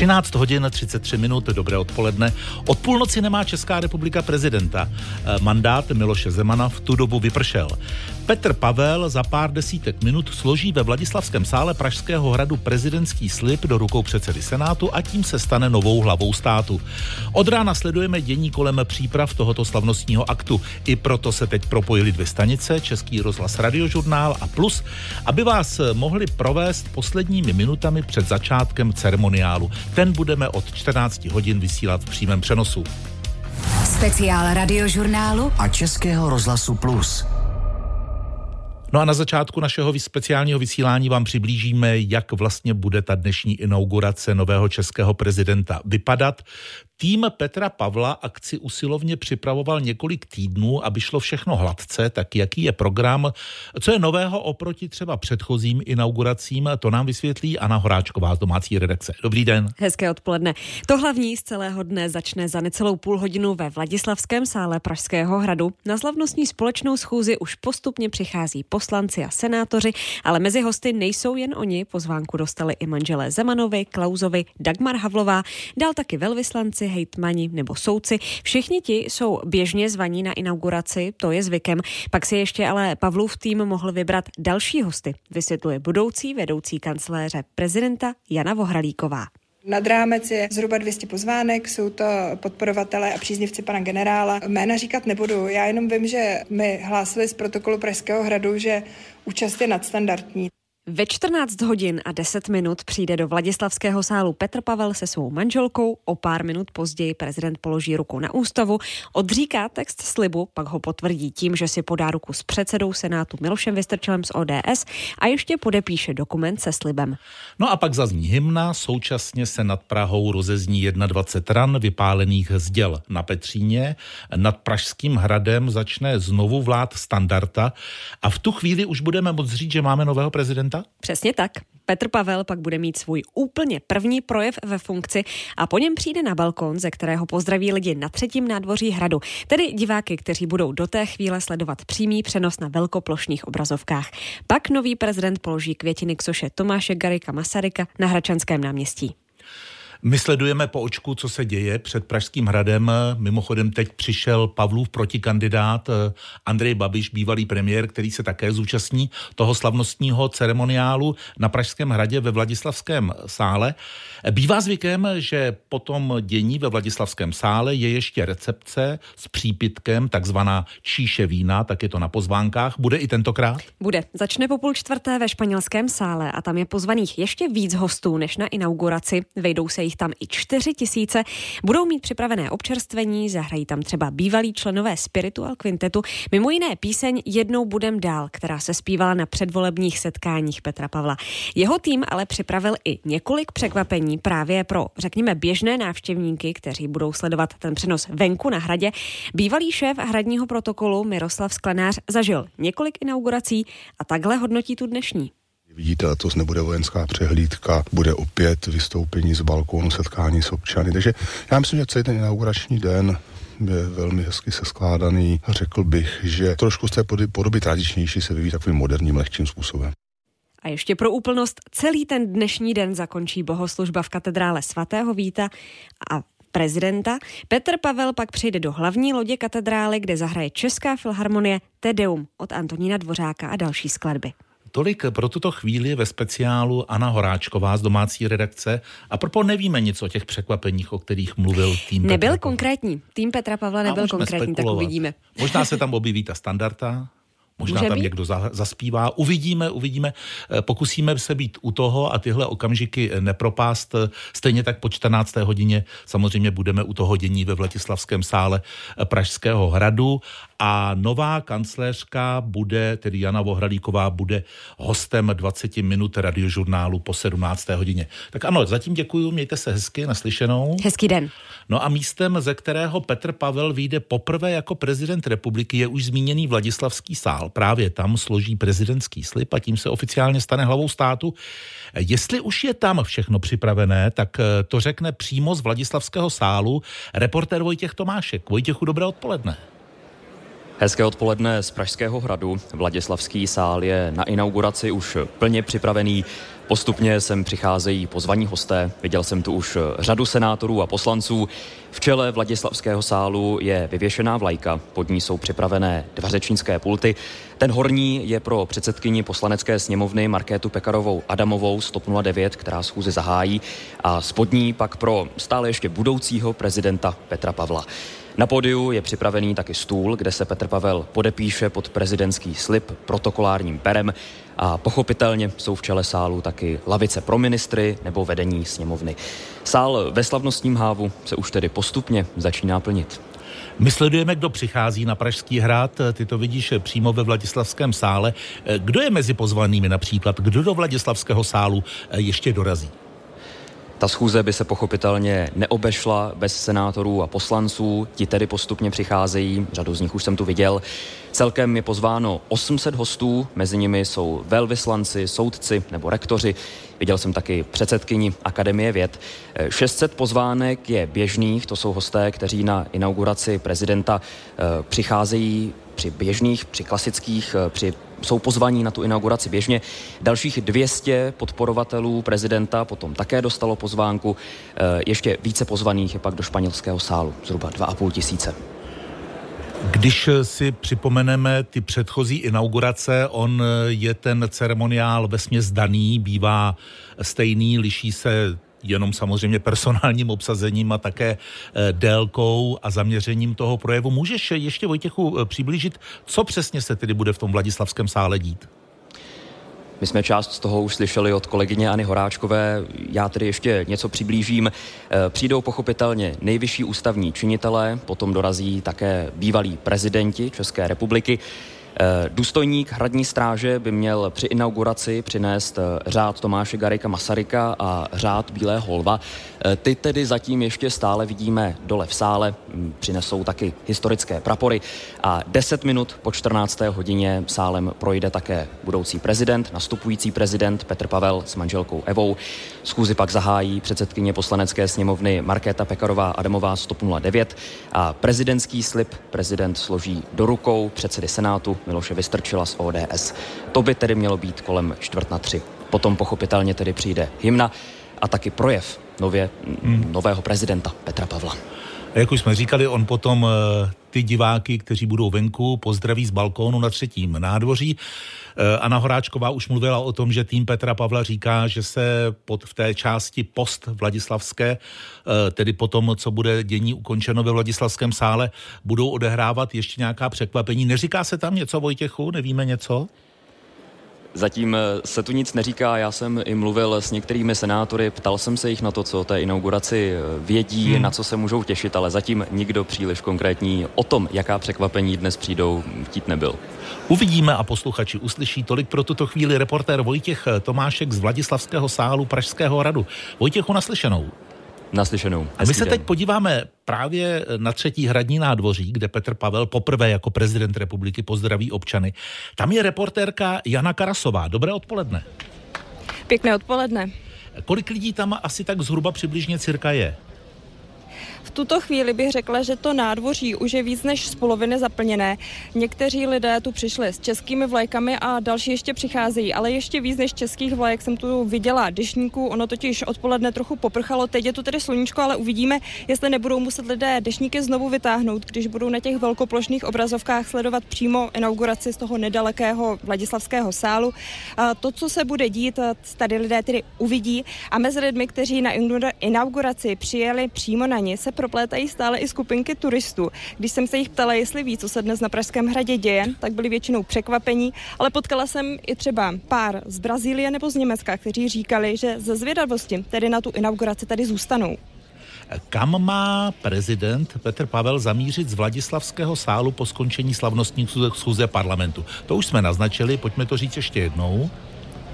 13 hodin 33 minut, dobré odpoledne. Od půlnoci nemá Česká republika prezidenta. Eh, mandát Miloše Zemana v tu dobu vypršel. Petr Pavel za pár desítek minut složí ve Vladislavském sále Pražského hradu prezidentský slib do rukou předsedy Senátu a tím se stane novou hlavou státu. Od rána sledujeme dění kolem příprav tohoto slavnostního aktu. I proto se teď propojili dvě stanice, Český rozhlas Radiožurnál a Plus, aby vás mohli provést posledními minutami před začátkem ceremoniálu. Ten budeme od 14 hodin vysílat v přímém přenosu. Speciál radiožurnálu a Českého rozhlasu Plus. No a na začátku našeho speciálního vysílání vám přiblížíme, jak vlastně bude ta dnešní inaugurace nového českého prezidenta vypadat. Tým Petra Pavla akci usilovně připravoval několik týdnů, aby šlo všechno hladce, tak jaký je program, co je nového oproti třeba předchozím inauguracím, to nám vysvětlí Anna Horáčková z domácí redakce. Dobrý den. Hezké odpoledne. To hlavní z celého dne začne za necelou půl hodinu ve Vladislavském sále Pražského hradu. Na slavnostní společnou schůzi už postupně přichází poslanci a senátoři, ale mezi hosty nejsou jen oni. Pozvánku dostali i manželé Zemanovi, Klauzovi, Dagmar Havlová, dál taky velvyslanci, hejtmani nebo soudci. Všichni ti jsou běžně zvaní na inauguraci, to je zvykem. Pak si ještě ale Pavlův tým mohl vybrat další hosty, vysvětluje budoucí vedoucí kanceláře prezidenta Jana Vohralíková. Nad rámec je zhruba 200 pozvánek, jsou to podporovatelé a příznivci pana generála. Jména říkat nebudu, já jenom vím, že mi hlásili z protokolu Pražského hradu, že účast je nadstandardní. Ve 14 hodin a 10 minut přijde do Vladislavského sálu Petr Pavel se svou manželkou. O pár minut později prezident položí ruku na ústavu, odříká text slibu, pak ho potvrdí tím, že si podá ruku s předsedou Senátu Milošem Vystrčelem z ODS a ještě podepíše dokument se slibem. No a pak zazní hymna, současně se nad Prahou rozezní 21 ran vypálených zděl na Petříně. Nad Pražským hradem začne znovu vlád standarda a v tu chvíli už budeme moct říct, že máme nového prezidenta? Přesně tak. Petr Pavel pak bude mít svůj úplně první projev ve funkci a po něm přijde na balkon, ze kterého pozdraví lidi na třetím nádvoří hradu, tedy diváky, kteří budou do té chvíle sledovat přímý přenos na velkoplošných obrazovkách. Pak nový prezident položí květiny k soše Tomáše Garika Masaryka na Hračanském náměstí. My sledujeme po očku, co se děje před Pražským hradem. Mimochodem teď přišel Pavlův protikandidát eh, Andrej Babiš, bývalý premiér, který se také zúčastní toho slavnostního ceremoniálu na Pražském hradě ve Vladislavském sále. Bývá zvykem, že po tom dění ve Vladislavském sále je ještě recepce s přípitkem, takzvaná číše vína, tak je to na pozvánkách. Bude i tentokrát? Bude. Začne po půl čtvrté ve španělském sále a tam je pozvaných ještě víc hostů než na inauguraci. Vejdou se jich tam i čtyři tisíce. Budou mít připravené občerstvení, zahrají tam třeba bývalí členové Spiritual Quintetu, mimo jiné píseň Jednou budem dál, která se zpívala na předvolebních setkáních Petra Pavla. Jeho tým ale připravil i několik překvapení právě pro, řekněme, běžné návštěvníky, kteří budou sledovat ten přenos venku na hradě. Bývalý šéf hradního protokolu Miroslav Sklenář zažil několik inaugurací a takhle hodnotí tu dnešní. Vidíte, letos nebude vojenská přehlídka, bude opět vystoupení z balkónu, setkání s občany. Takže já myslím, že celý ten inaugurační den je velmi hezky seskládaný. Řekl bych, že trošku z té podoby tradičnější se vyvíjí takovým moderním, lehčím způsobem. A ještě pro úplnost, celý ten dnešní den zakončí bohoslužba v katedrále svatého Víta a prezidenta. Petr Pavel pak přijde do hlavní lodě katedrály, kde zahraje Česká filharmonie Tedeum od Antonína Dvořáka a další skladby. Tolik pro tuto chvíli ve speciálu Anna Horáčková z domácí redakce. A propo nevíme nic o těch překvapeních, o kterých mluvil tým Nebyl Petra konkrétní. Tým Petra Pavla nebyl konkrétní, spekulovat. tak uvidíme. Možná se tam objeví ta standarda, Možná Může tam být? někdo zaspívá. Uvidíme, uvidíme. Eh, pokusíme se být u toho a tyhle okamžiky nepropást. Stejně tak po 14. hodině samozřejmě budeme u toho dění ve Vlatislavském sále Pražského hradu a nová kancléřka bude, tedy Jana Vohralíková, bude hostem 20 minut radiožurnálu po 17. hodině. Tak ano, zatím děkuji, mějte se hezky, naslyšenou. Hezký den. No a místem, ze kterého Petr Pavel vyjde poprvé jako prezident republiky, je už zmíněný Vladislavský sál. Právě tam složí prezidentský slib a tím se oficiálně stane hlavou státu. Jestli už je tam všechno připravené, tak eh, to řekne přímo z Vladislavského sálu reportér Vojtěch Tomášek. Vojtěchu, dobré odpoledne. Hezké odpoledne z Pražského hradu. Vladislavský sál je na inauguraci už plně připravený. Postupně sem přicházejí pozvaní hosté. Viděl jsem tu už řadu senátorů a poslanců. V čele Vladislavského sálu je vyvěšená vlajka, pod ní jsou připravené dva řečnické pulty. Ten horní je pro předsedkyni poslanecké sněmovny Markétu Pekarovou Adamovou z TOP 09, která schůzi zahájí, a spodní pak pro stále ještě budoucího prezidenta Petra Pavla. Na pódiu je připravený taky stůl, kde se Petr Pavel podepíše pod prezidentský slib protokolárním perem a pochopitelně jsou v čele sálu taky lavice pro ministry nebo vedení sněmovny. Sál ve slavnostním hávu se už tedy postupně začíná plnit. My sledujeme, kdo přichází na Pražský hrad, ty to vidíš přímo ve Vladislavském sále. Kdo je mezi pozvanými například? Kdo do Vladislavského sálu ještě dorazí? Ta schůze by se pochopitelně neobešla bez senátorů a poslanců, ti tedy postupně přicházejí, řadu z nich už jsem tu viděl. Celkem je pozváno 800 hostů, mezi nimi jsou velvyslanci, soudci nebo rektoři. Viděl jsem taky předsedkyni Akademie věd. 600 pozvánek je běžných, to jsou hosté, kteří na inauguraci prezidenta eh, přicházejí při běžných, při klasických, eh, při jsou pozvaní na tu inauguraci běžně. Dalších 200 podporovatelů prezidenta potom také dostalo pozvánku. Eh, ještě více pozvaných je pak do španělského sálu, zhruba 2,5 tisíce. Když si připomeneme ty předchozí inaugurace, on je ten ceremoniál vesměs daný, bývá stejný, liší se jenom samozřejmě personálním obsazením a také eh, délkou a zaměřením toho projevu. Můžeš ještě Vojtěchu eh, přiblížit, co přesně se tedy bude v tom Vladislavském sále dít? My jsme část z toho už slyšeli od kolegyněAny Horáčkové, já tedy ještě něco přiblížím. Eh, přijdou pochopitelně nejvyšší ústavní činitelé, potom dorazí také bývalí prezidenti České republiky. Eh, důstojník hradní stráže by měl při inauguraci přinést eh, řád Tomáše Garika Masaryka a řád Bílého lva. Eh, ty tedy zatím ještě stále vidíme dole v sále, hm, přinesou taky historické prapory a 10 minut po 14. hodině sálem projde také budoucí prezident, nastupující prezident Petr Pavel s manželkou Evou. Schůzi pak zahájí předsedkyně poslanecké sněmovny Markéta Pekarová Adamová 109 a prezidentský slib prezident složí do rukou předsedy Senátu Miloše Vystrčila z ODS. To by tedy mělo být kolem čtvrt na tři. Potom pochopitelně tedy přijde hymna a taky projev nově, hmm. nového prezidenta Petra Pavla. A jak už jsme říkali, on potom eh, ty diváky, kteří budou venku, pozdraví z balkónu na třetím nádvoří. Eh, Anna Horáčková už mluvila o tom, že tým Petra Pavla říká, že se pod, v té části post Vladislavské, eh, tedy po tom, co bude dění ukončeno ve Vladislavském sále, budou odehrávat ještě nějaká překvapení. Neříká se tam něco, Vojtěchu? Nevíme něco? Zatím eh, se tu nic neříká, já jsem i mluvil s některými senátory, ptal jsem se jich na to, co o té inauguraci eh, vědí, hmm. na co se můžou těšit, ale zatím nikdo příliš konkrétní o tom, jaká překvapení dnes přijdou, chtít nebyl. Uvidíme a posluchači uslyší tolik pro tuto chvíli reportér Vojtěch Tomášek z Vladislavského sálu Pražského hradu. Vojtěchu naslyšenou. Naslyšenou. A my se den. teď podíváme právě na třetí hradní nádvoří, kde Petr Pavel poprvé jako prezident republiky pozdraví občany. Tam je reportérka Jana Karasová. Dobré odpoledne. Pěkné odpoledne. Kolik lidí tam asi tak zhruba přibližně cirka je? V tuto chvíli bych řekla, že to nádvoří už je víc než z poloviny zaplněné. Někteří lidé tu přišli s českými vlajkami a další ještě přicházejí, ale ještě víc než českých vlajek jsem tu viděla dešníků, ono totiž odpoledne trochu poprchalo, teď je tu tedy sluníčko, ale uvidíme, jestli nebudou muset lidé dešníky znovu vytáhnout, když budou na těch velkoplošných obrazovkách sledovat přímo inauguraci z toho nedalekého Vladislavského sálu. A to, co se bude dít, tady lidé tedy uvidí a mezi lidmi, kteří na inauguraci přijeli přímo na ní, se proplétají stále i skupinky turistů. Když jsem se jich ptala, jestli ví, co se dnes na Pražském hradě děje, tak byli většinou překvapení, ale potkala jsem i třeba pár z Brazílie nebo z Německa, kteří říkali, že ze zvědavosti tedy na tu inauguraci tady zůstanou. Kam má prezident Petr Pavel zamířit z Vladislavského sálu po skončení slavnostní schůze parlamentu? To už jsme naznačili, pojďme to říct ještě jednou.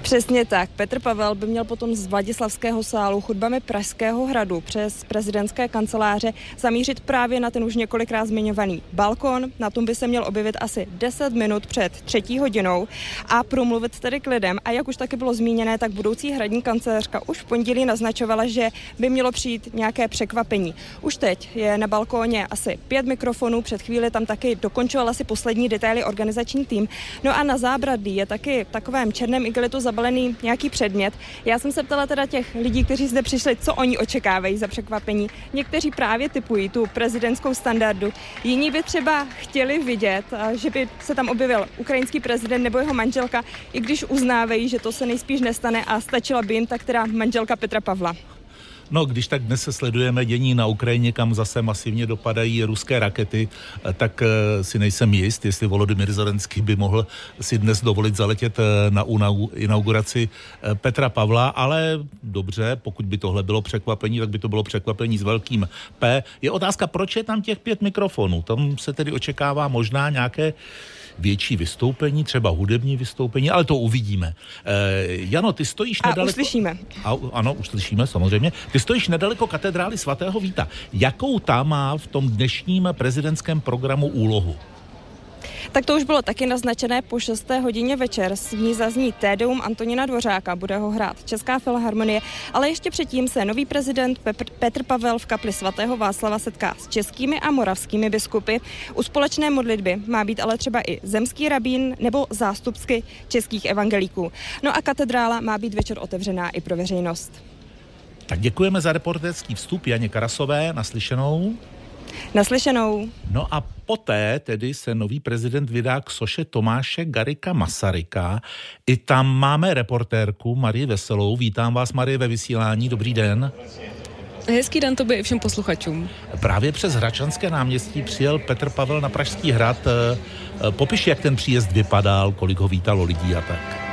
Přesně tak. Petr Pavel by měl potom z Vladislavského sálu chodbami Pražského hradu přes prezidentské kanceláře zamířit právě na ten už několikrát zmiňovaný balkon. Na tom by se měl objevit asi 10 minut před třetí hodinou a promluvit tedy k lidem. A jak už taky bylo zmíněné, tak budoucí hradní kancelářka už v pondělí naznačovala, že by mělo přijít nějaké překvapení. Už teď je na balkóně asi pět mikrofonů, před chvíli tam taky dokončoval asi poslední detaily organizační tým. No a na zábradlí je taky takovém černém igelitu za zabalený nějaký předmět. Já jsem se ptala teda těch lidí, kteří zde přišli, co oni očekávají za překvapení. Někteří právě typují tu prezidentskou standardu. Jiní by třeba chtěli vidět, že by se tam objevil ukrajinský prezident nebo jeho manželka, i když uznávají, že to se nejspíš nestane a stačila by jim ta která manželka Petra Pavla. No, když tak dnes se sledujeme dění na Ukrajině, kam zase masivně dopadají ruské rakety, eh, tak eh, si nejsem jist, jestli Volodymyr Zelenský by mohl si dnes dovolit zaletět eh, na inauguraci Petra Pavla, ale dobře, pokud by tohle bylo překvapení, tak by to bylo překvapení s velkým P. Je otázka, proč je tam těch pět mikrofonů? Tam se tedy očekává možná nějaké větší vystoupení, třeba hudební vystoupení, ale to uvidíme. E, Jano, ty stojíš a nedaleko... uslyšíme. A, ano, uslyšíme, samozřejmě. Ty stojíš nedaleko katedrály svatého Víta. Jakou tam má v tom dnešním prezidentském programu úlohu? Tak to už bylo taky naznačené po 6. hodině večer. S ní zazní Tédeum Antonina Dvořáka, bude ho hrát Česká filharmonie, ale ještě předtím se nový prezident Petr Pavel v kapli svatého Václava setká s českými a moravskými biskupy. U společné modlitby má být ale třeba i zemský rabín nebo zástupsky českých evangelíků. No a katedrála má být večer otevřená i pro veřejnost. Tak děkujeme za reportérský vstup Janě Karasové, naslyšenou. Naslyšenou. No a poté tedy se nový prezident vydá k soše Tomáše Garika Masaryka. I tam máme reportérku Marie Veselou. Vítám vás, Marie, ve vysílání. Dobrý den. Hezký den tobě i všem posluchačům. Právě přes Hračanské náměstí přijel Petr Pavel na Pražský hrad. Eh, eh, popiš, jak ten příjezd vypadal, kolik ho vítalo lidí a tak.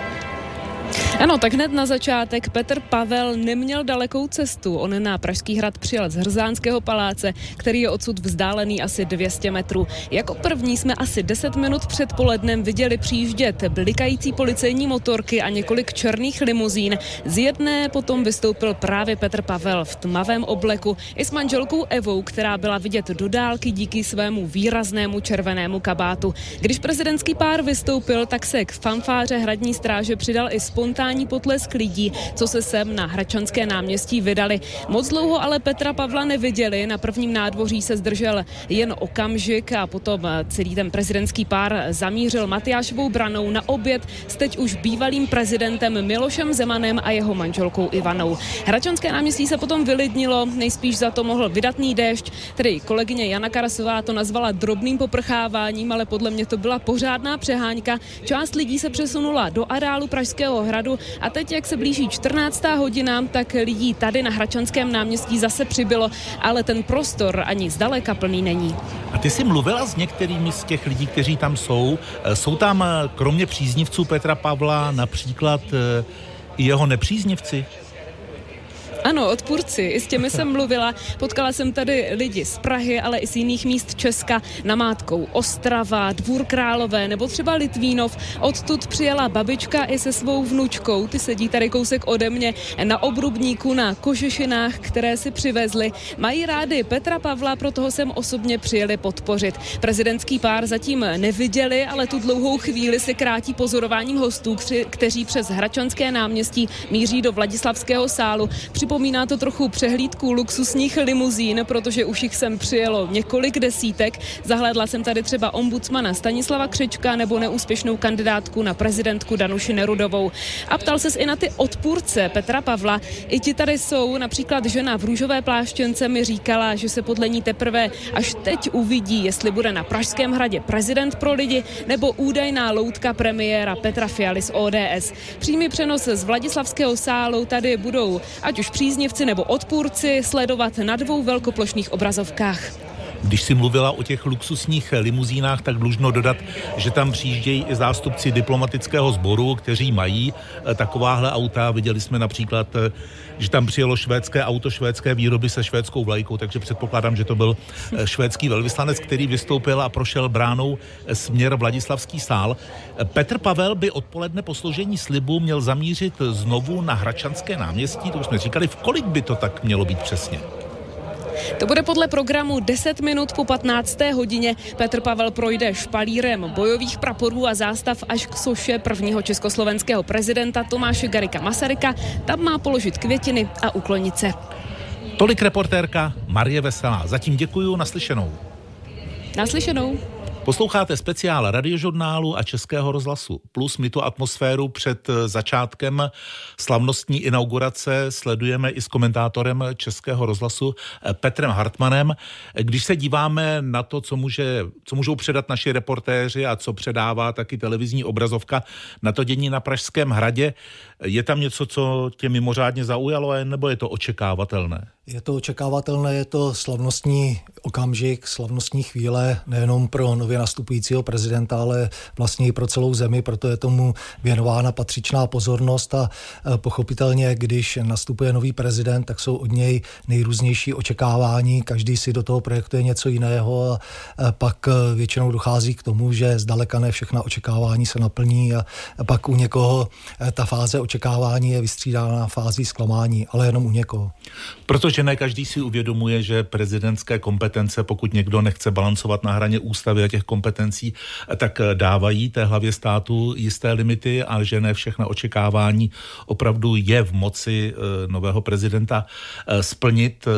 Ano, tak hned na začátek Petr Pavel neměl dalekou cestu. On na Pražský hrad přijel z Hrzánského paláce, který je odsud vzdálený asi 200 metrů. Jako první jsme asi 10 minut před polednem viděli přijíždět blikající policejní motorky a několik černých limuzín. Z jedné potom vystoupil právě Petr Pavel v tmavém obleku i s manželkou Evou, která byla vidět do dálky díky svému výraznému červenému kabátu. Když prezidentský pár vystoupil, tak se k fanfáře hradní stráže přidal i spontánní potlesk lidí, co se sem na Hračanské náměstí vydali. Moc dlouho ale Petra Pavla neviděli, na prvním nádvoří se zdržel jen okamžik a potom celý ten prezidentský pár zamířil Matyášovou branou na oběd s teď už bývalým prezidentem Milošem Zemanem a jeho manželkou Ivanou. Hračanské náměstí se potom vylidnilo, nejspíš za to mohl vydatný déšť, tedy kolegyně Jana Karasová to nazvala drobným poprcháváním, ale podle mě to byla pořádná přeháňka. Část lidí se přesunula do areálu Pražského hradu. A teď, jak se blíží 14. hodina, tak lidí tady na Hračanském náměstí zase přibylo, ale ten prostor ani zdaleka plný není. A ty jsi mluvila s některými z těch lidí, kteří tam jsou. Eh, jsou tam eh, kromě příznivců Petra Pavla například eh, i jeho nepříznivci? Ano, odpůrci, i s těmi jsem mluvila. Potkala jsem tady lidi z Prahy, ale i z jiných míst Česka, namátkou Ostrava, Dvůr Králové nebo třeba Litvínov. Odtud přijela babička i se svou vnučkou. Ty sedí tady kousek ode mě na obrubníku na kožešinách, které si přivezli. Mají rády Petra Pavla, proto jsem osobně přijeli podpořit. Prezidentský pár zatím neviděli, ale tu dlouhou chvíli se krátí pozorováním hostů, kteří přes Hračanské náměstí míří do Vladislavského sálu. Připo Připomíná to trochu přehlídku luxusních limuzín, protože už jich sem přijelo několik desítek. Zahlédla jsem tady třeba ombudsmana Stanislava Křečka nebo neúspěšnou kandidátku na prezidentku Danuši Nerudovou. A ptal se i na ty odpůrce Petra Pavla. I ti tady jsou, například žena v růžové pláštěnce mi říkala, že se podle ní teprve až teď uvidí, jestli bude na Pražském hradě prezident pro lidi nebo údajná loutka premiéra Petra Fialy z ODS. Přímý přenos z Vladislavského sálu tady budou ať už při příznivci nebo odpůrci sledovat na dvou velkoplošných obrazovkách. Když si mluvila o těch luxusních limuzínách, tak dlužno dodat, že tam přijíždějí i zástupci diplomatického sboru, kteří mají eh, takováhle auta. Viděli jsme například, eh, že tam přijelo švédské auto švédské výroby se švédskou vlajkou, takže předpokládám, že to byl eh, švédský velvyslanec, který vystoupil a prošel bránou směr Vladislavský sál. Petr Pavel by odpoledne po složení slibu měl zamířit znovu na Hračanské náměstí, to už jsme říkali, v kolik by to tak mělo být přesně? To bude podle programu 10 minut po 15. hodině. Petr Pavel projde špalírem bojových praporů a zástav až k soše prvního československého prezidenta Tomáše Garika Masaryka. Tam má položit květiny a uklonit se. Tolik reportérka Marie Veselá. Zatím děkuju, naslyšenou. Naslyšenou. Posloucháte speciál radiožurnálu a Českého rozhlasu. Plus my tu atmosféru před eh, začátkem slavnostní inaugurace sledujeme i s komentátorem Českého rozhlasu eh, Petrem Hartmanem. Když se díváme na to, co, může, co můžou předat naši reportéři a co předává taky televizní obrazovka na to dění na Pražském hradě, je tam něco, co tě mimořádně zaujalo, nebo je to očekávatelné? Je to očekávatelné, je to slavnostní okamžik, slavnostní chvíle nejenom pro nově nastupujícího prezidenta, ale vlastně i pro celou zemi, proto je tomu věnována patřičná pozornost a e, pochopitelně, když nastupuje nový prezident, tak jsou od něj nejrůznější očekávání, každý si do toho projektuje něco jiného a e, pak e, většinou dochází k tomu, že zdaleka ne všechna očekávání se naplní a pak u někoho ta fáze očekávání je vystřídána fází zklamání, ale jenom u někoho. Protože že ne každý si uvědomuje, že prezidentské kompetence, pokud někdo nechce balancovat na hraně ústavy a těch kompetencí, tak dávají té hlavě státu jisté limity a že ne všechna očekávání opravdu je v moci eh, nového prezidenta eh, splnit.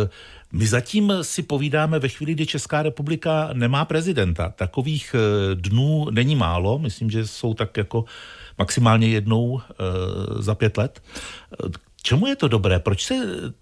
My zatím si povídáme ve chvíli, kdy Česká republika nemá prezidenta. Takových eh, dnů není málo, myslím, že jsou tak jako maximálně jednou za pět let. Čemu je to dobré? Proč se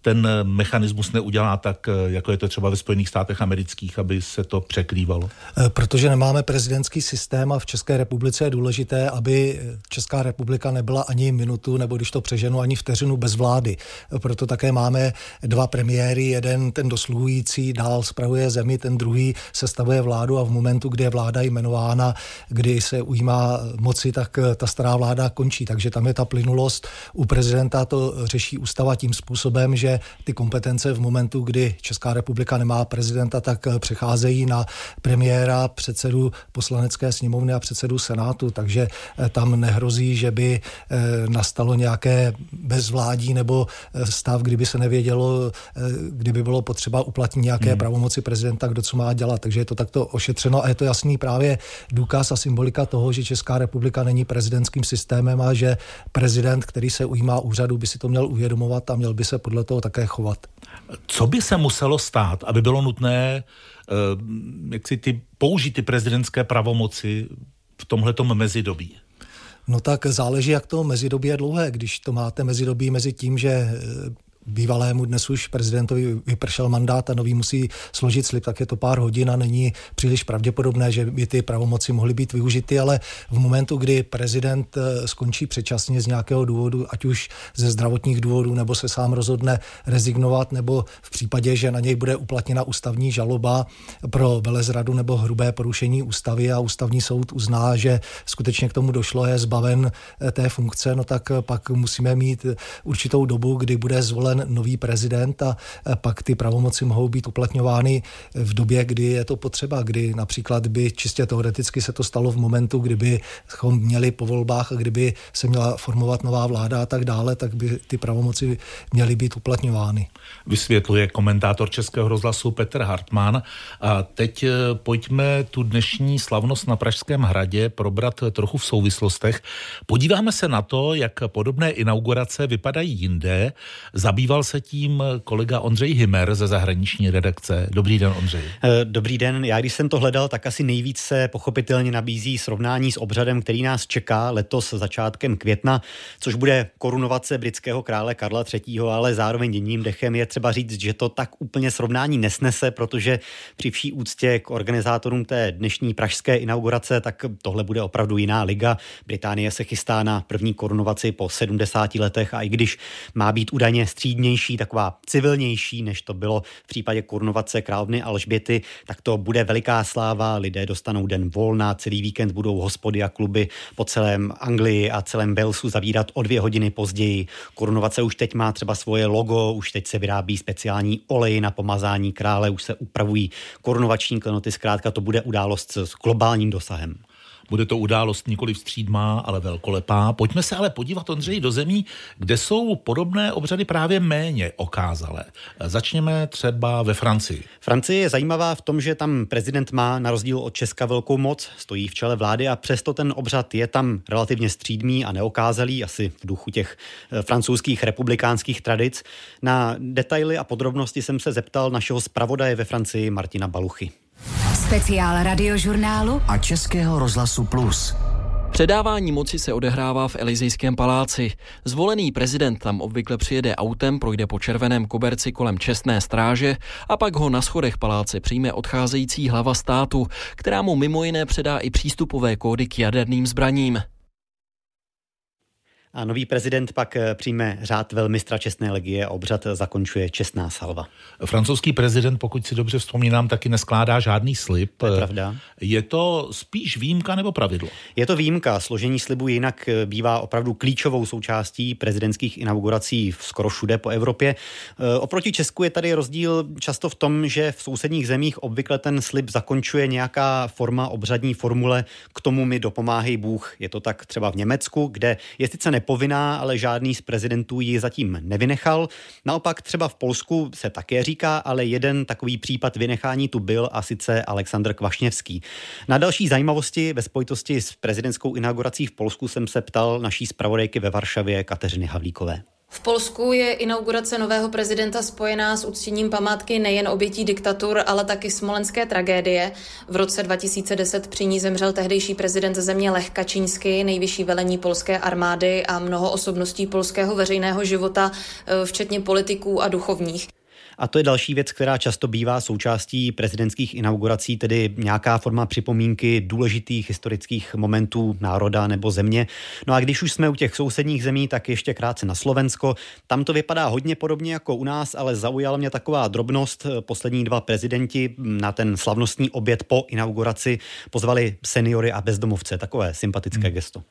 ten mechanismus neudělá tak, jako je to třeba ve Spojených státech amerických, aby se to překrývalo? Eh, protože nemáme prezidentský systém a v České republice je důležité, aby Česká republika nebyla ani minutu, nebo když to přeženu, ani vteřinu bez vlády. Proto také máme dva premiéry, jeden ten dosluhující dál spravuje zemi, ten druhý sestavuje vládu a v momentu, kdy je vláda jmenována, kdy se ujímá moci, tak ta stará vláda končí. Takže tam je ta plynulost. U prezidenta to řeší ústava tím způsobem, že ty kompetence v momentu, kdy Česká republika nemá prezidenta, tak eh, přecházejí na premiéra, předsedu poslanecké sněmovny a předsedu senátu, takže eh, tam nehrozí, že by eh, nastalo nějaké bezvládí nebo stav, kdyby se nevědělo, kdyby bylo potřeba uplatnit nějaké hmm. pravomoci prezidenta, kdo co má dělat. Takže je to takto ošetřeno a je to jasný právě důkaz a symbolika toho, že Česká republika není prezidentským systémem a že prezident, který se ujímá úřadu, by si to měl měl uvědomovat a měl by se podle toho také chovat. Co by se muselo stát, aby bylo nutné eh, jak si ty, použít ty prezidentské pravomoci v tomhletom mezidobí? No tak záleží, jak to mezidobí je dlouhé. Když to máte mezidobí mezi tím, že eh, bývalému dnes už prezidentovi vypršel mandát a nový musí složit slib, tak je to pár hodin a není příliš pravděpodobné, že by ty pravomoci mohly být využity, ale v momentu, kdy prezident eh, skončí předčasně z nějakého důvodu, ať už ze zdravotních důvodů, nebo se sám rozhodne rezignovat, nebo v případě, že na něj bude uplatněna ústavní žaloba pro velezradu nebo hrubé porušení ústavy a ústavní soud uzná, že skutečně k tomu došlo, je zbaven eh, té funkce, no tak pak musíme mít určitou dobu, kdy bude zvolen zvolen nový prezident a pak ty pravomoci mohou být uplatňovány v době, kdy je to potřeba, kdy například by čistě teoreticky se to stalo v momentu, kdyby měli po volbách a kdyby se měla formovat nová vláda a tak dále, tak by ty pravomoci měly být uplatňovány. Vysvětluje komentátor Českého rozhlasu Petr Hartmann. A teď eh, pojďme tu dnešní slavnost na Pražském hradě probrat trochu v souvislostech. Podíváme se na to, jak podobné inaugurace vypadají jinde. Zabýváme Zabýval se tím kolega Ondřej Himer ze zahraniční redakce. Dobrý den, Ondřej. Eh, dobrý den. Já když jsem to hledal, tak asi nejvíc se pochopitelně nabízí srovnání s obřadem, který nás čeká letos začátkem května, což bude korunovace britského krále Karla III., ale zároveň jedním dechem je třeba říct, že to tak úplně srovnání nesnese, protože při vší úctě k organizátorům té dnešní pražské inaugurace, tak tohle bude opravdu jiná liga. Británie se chystá na první korunovaci po 70 letech a i když má být údajně střídní střídnější, taková civilnější, než to bylo v případě korunovace královny Alžběty, tak to bude veliká sláva, lidé dostanou den volna, celý víkend budou hospody a kluby po celém Anglii a celém Walesu zavírat o dvě hodiny později. Korunovace už teď má třeba svoje logo, už teď se vyrábí speciální olej na pomazání krále, už se upravují korunovační klenoty, zkrátka to bude událost s globálním dosahem. Bude to událost nikoli vstřídmá, ale velkolepá. Pojďme se ale podívat, Ondřej, do zemí, kde jsou podobné obřady právě méně okázalé. Začněme třeba ve Francii. Francie je zajímavá v tom, že tam prezident má na rozdíl od Česka velkou moc, stojí v čele vlády a přesto ten obřad je tam relativně střídmý a neokázalý, asi v duchu těch eh, francouzských republikánských tradic. Na detaily a podrobnosti jsem se zeptal našeho zpravodaje ve Francii Martina Baluchy. Speciál radiožurnálu a Českého rozhlasu Plus. Předávání moci se odehrává v Elizejském paláci. Zvolený prezident tam obvykle přijede autem, projde po červeném koberci kolem čestné stráže a pak ho na schodech paláce přijme odcházející hlava státu, která mu mimo jiné předá i přístupové kódy k jaderným zbraním. A nový prezident pak eh, přijme řád velmistra čestné legie a obřad zakončuje čestná salva. Francouzský prezident, pokud si dobře vzpomínám, taky neskládá žádný slib. To je pravda. Je to spíš výjimka nebo pravidlo? Je to výjimka. Složení slibu jinak eh, bývá opravdu klíčovou součástí prezidentských inaugurací skoro všude po Evropě. Eh, oproti Česku je tady rozdíl často v tom, že v sousedních zemích obvykle ten slib zakončuje nějaká forma obřadní formule k tomu mi dopomáhej Bůh. Je to tak třeba v Německu, kde je sice nepovinná, ale žádný z prezidentů ji zatím nevynechal. Naopak třeba v Polsku se také říká, ale jeden takový případ vynechání tu byl a sice Aleksandr Kvašněvský. Na další zajímavosti ve spojitosti s prezidentskou inaugurací v Polsku jsem se ptal naší zpravodajky ve Varšavě Kateřiny Havlíkové. V Polsku je inaugurace nového prezidenta spojená s uctěním památky nejen obětí diktatur, ale taky smolenské tragédie. V roce 2010 při ní zemřel tehdejší prezident země Lech Kačínsky, nejvyšší velení polské armády a mnoho osobností polského veřejného života, eh, včetně politiků a duchovních. A to je další věc, která často bývá součástí prezidentských inaugurací, tedy nějaká forma připomínky důležitých historických momentů národa nebo země. No a když už jsme u těch sousedních zemí, tak ještě krátce na Slovensko. Tam to vypadá hodně podobně jako u nás, ale zaujala mě taková drobnost. Poslední dva prezidenti na ten slavnostní oběd po inauguraci pozvali seniory a bezdomovce. Takové sympatické hmm. gesto.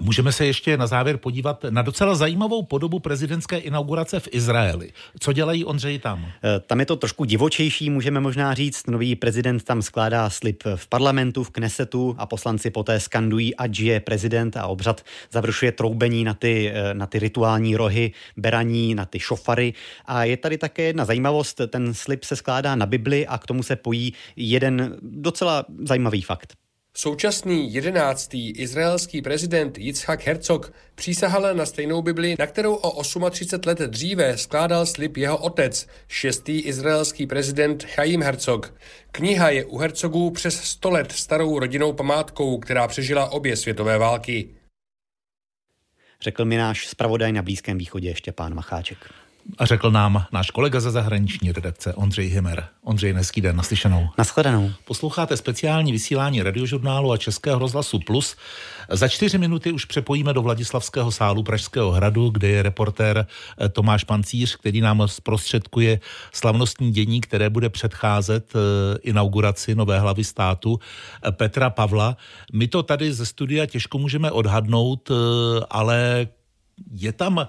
Můžeme se ještě na závěr podívat na docela zajímavou podobu prezidentské inaugurace v Izraeli. Co dělají Ondřej tam? Eh, tam je to trošku divočejší, můžeme možná říct. Nový prezident tam skládá slib v parlamentu, v Knesetu a poslanci poté skandují, ať je prezident a obřad završuje troubení na ty, eh, na ty rituální rohy, beraní, na ty šofary. A je tady také jedna zajímavost, ten slib se skládá na Bibli a k tomu se pojí jeden docela zajímavý fakt. Současný jedenáctý izraelský prezident Yitzhak Herzog přísahal na stejnou Bibli, na kterou o 38 let dříve skládal slib jeho otec, šestý izraelský prezident Chaim Herzog. Kniha je u Herzogů přes 100 let starou rodinnou památkou, která přežila obě světové války. Řekl mi náš zpravodaj na Blízkém východě Štěpán Macháček. A řekl nám náš kolega ze zahraniční redakce Ondřej Himer. Ondřej, hezký den, naslyšenou. Naschledanou. Posloucháte speciální vysílání radiožurnálu a Českého rozhlasu Plus. Za čtyři minuty už přepojíme do Vladislavského sálu Pražského hradu, kde je reportér eh, Tomáš Pancíř, který nám zprostředkuje slavnostní dění, které bude předcházet eh, inauguraci nové hlavy státu eh, Petra Pavla. My to tady ze studia těžko můžeme odhadnout, ale je tam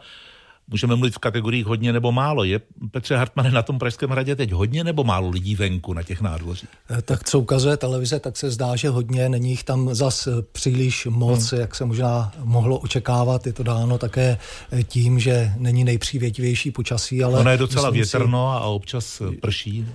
můžeme mluvit v kategoriích hodně nebo málo. Je, Petře Hartmane, na tom Pražském hradě teď hodně nebo málo lidí venku na těch nádvořích? Eh, tak co ukazuje televize, tak se zdá, že hodně, není jich tam zas eh, příliš moc, hmm. jak se možná mohlo očekávat. Je to dáno také eh, tím, že není nejpřívětivější počasí, ale... Ono je docela větrno si, a občas prší.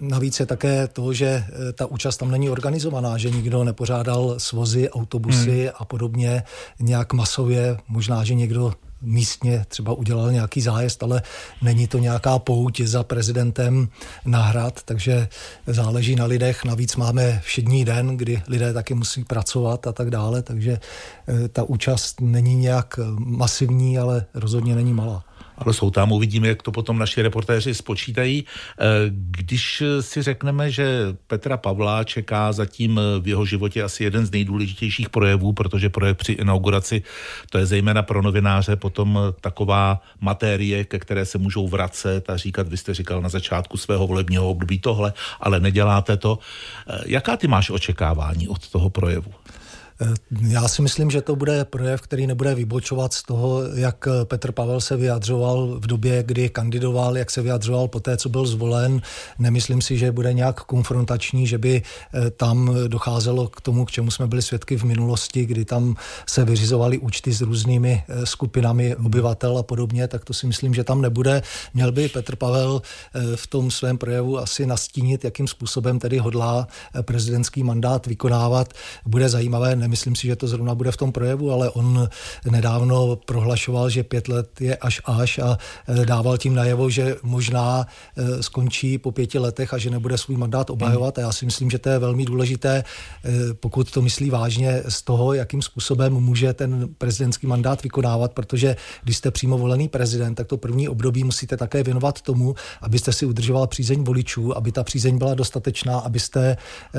Navíc je také to, že ta účast tam není organizovaná, že nikdo nepořádal svozy, autobusy hmm. a podobně nějak masově. Možná, že někdo místně třeba udělal nějaký zájezd, ale není to nějaká pouť za prezidentem na hrad, takže záleží na lidech. Navíc máme všední den, kdy lidé taky musí pracovat a tak dále, takže eh, ta účast není nějak masivní, ale rozhodně není malá ale jsou tam, uvidíme, jak to potom naši reportéři spočítají. Eh, když si řekneme, že Petra Pavla čeká zatím v jeho životě asi jeden z nejdůležitějších projevů, protože projev při inauguraci, to je zejména pro novináře potom taková materie, ke které se můžou vracet a říkat, vy jste říkal na začátku svého volebního období tohle, ale neděláte to. Eh, jaká ty máš očekávání od toho projevu? Eh, já si myslím, že to bude projev, který nebude vybočovat z toho, jak Petr Pavel se vyjadřoval v době, kdy kandidoval, jak se vyjadřoval po té, co byl zvolen. Nemyslím si, že bude nějak konfrontační, že by eh, tam docházelo k tomu, k čemu jsme byli svědky v minulosti, kdy tam se vyřizovaly účty s různými eh, skupinami obyvatel a podobně, tak to si myslím, že tam nebude. Měl by Petr Pavel v tom svém projevu asi nastínit, jakým způsobem tedy hodlá prezidentský mandát vykonávat. Bude zajímavé, nemyslím si, že to zrovna bude v tom projevu, ale on nedávno prohlašoval, že pět let je až až a dával tím najevo, že možná skončí po pěti letech a že nebude svůj mandát obhajovat. A já si myslím, že to je velmi důležité, pokud to myslí vážně z toho, jakým způsobem může ten prezidentský mandát vykonávat, protože když jste přímo volený prezident, tak to první období musíte také věnovat tomu, abyste si udržoval přízeň voličů, aby ta přízeň byla dostatečná, abyste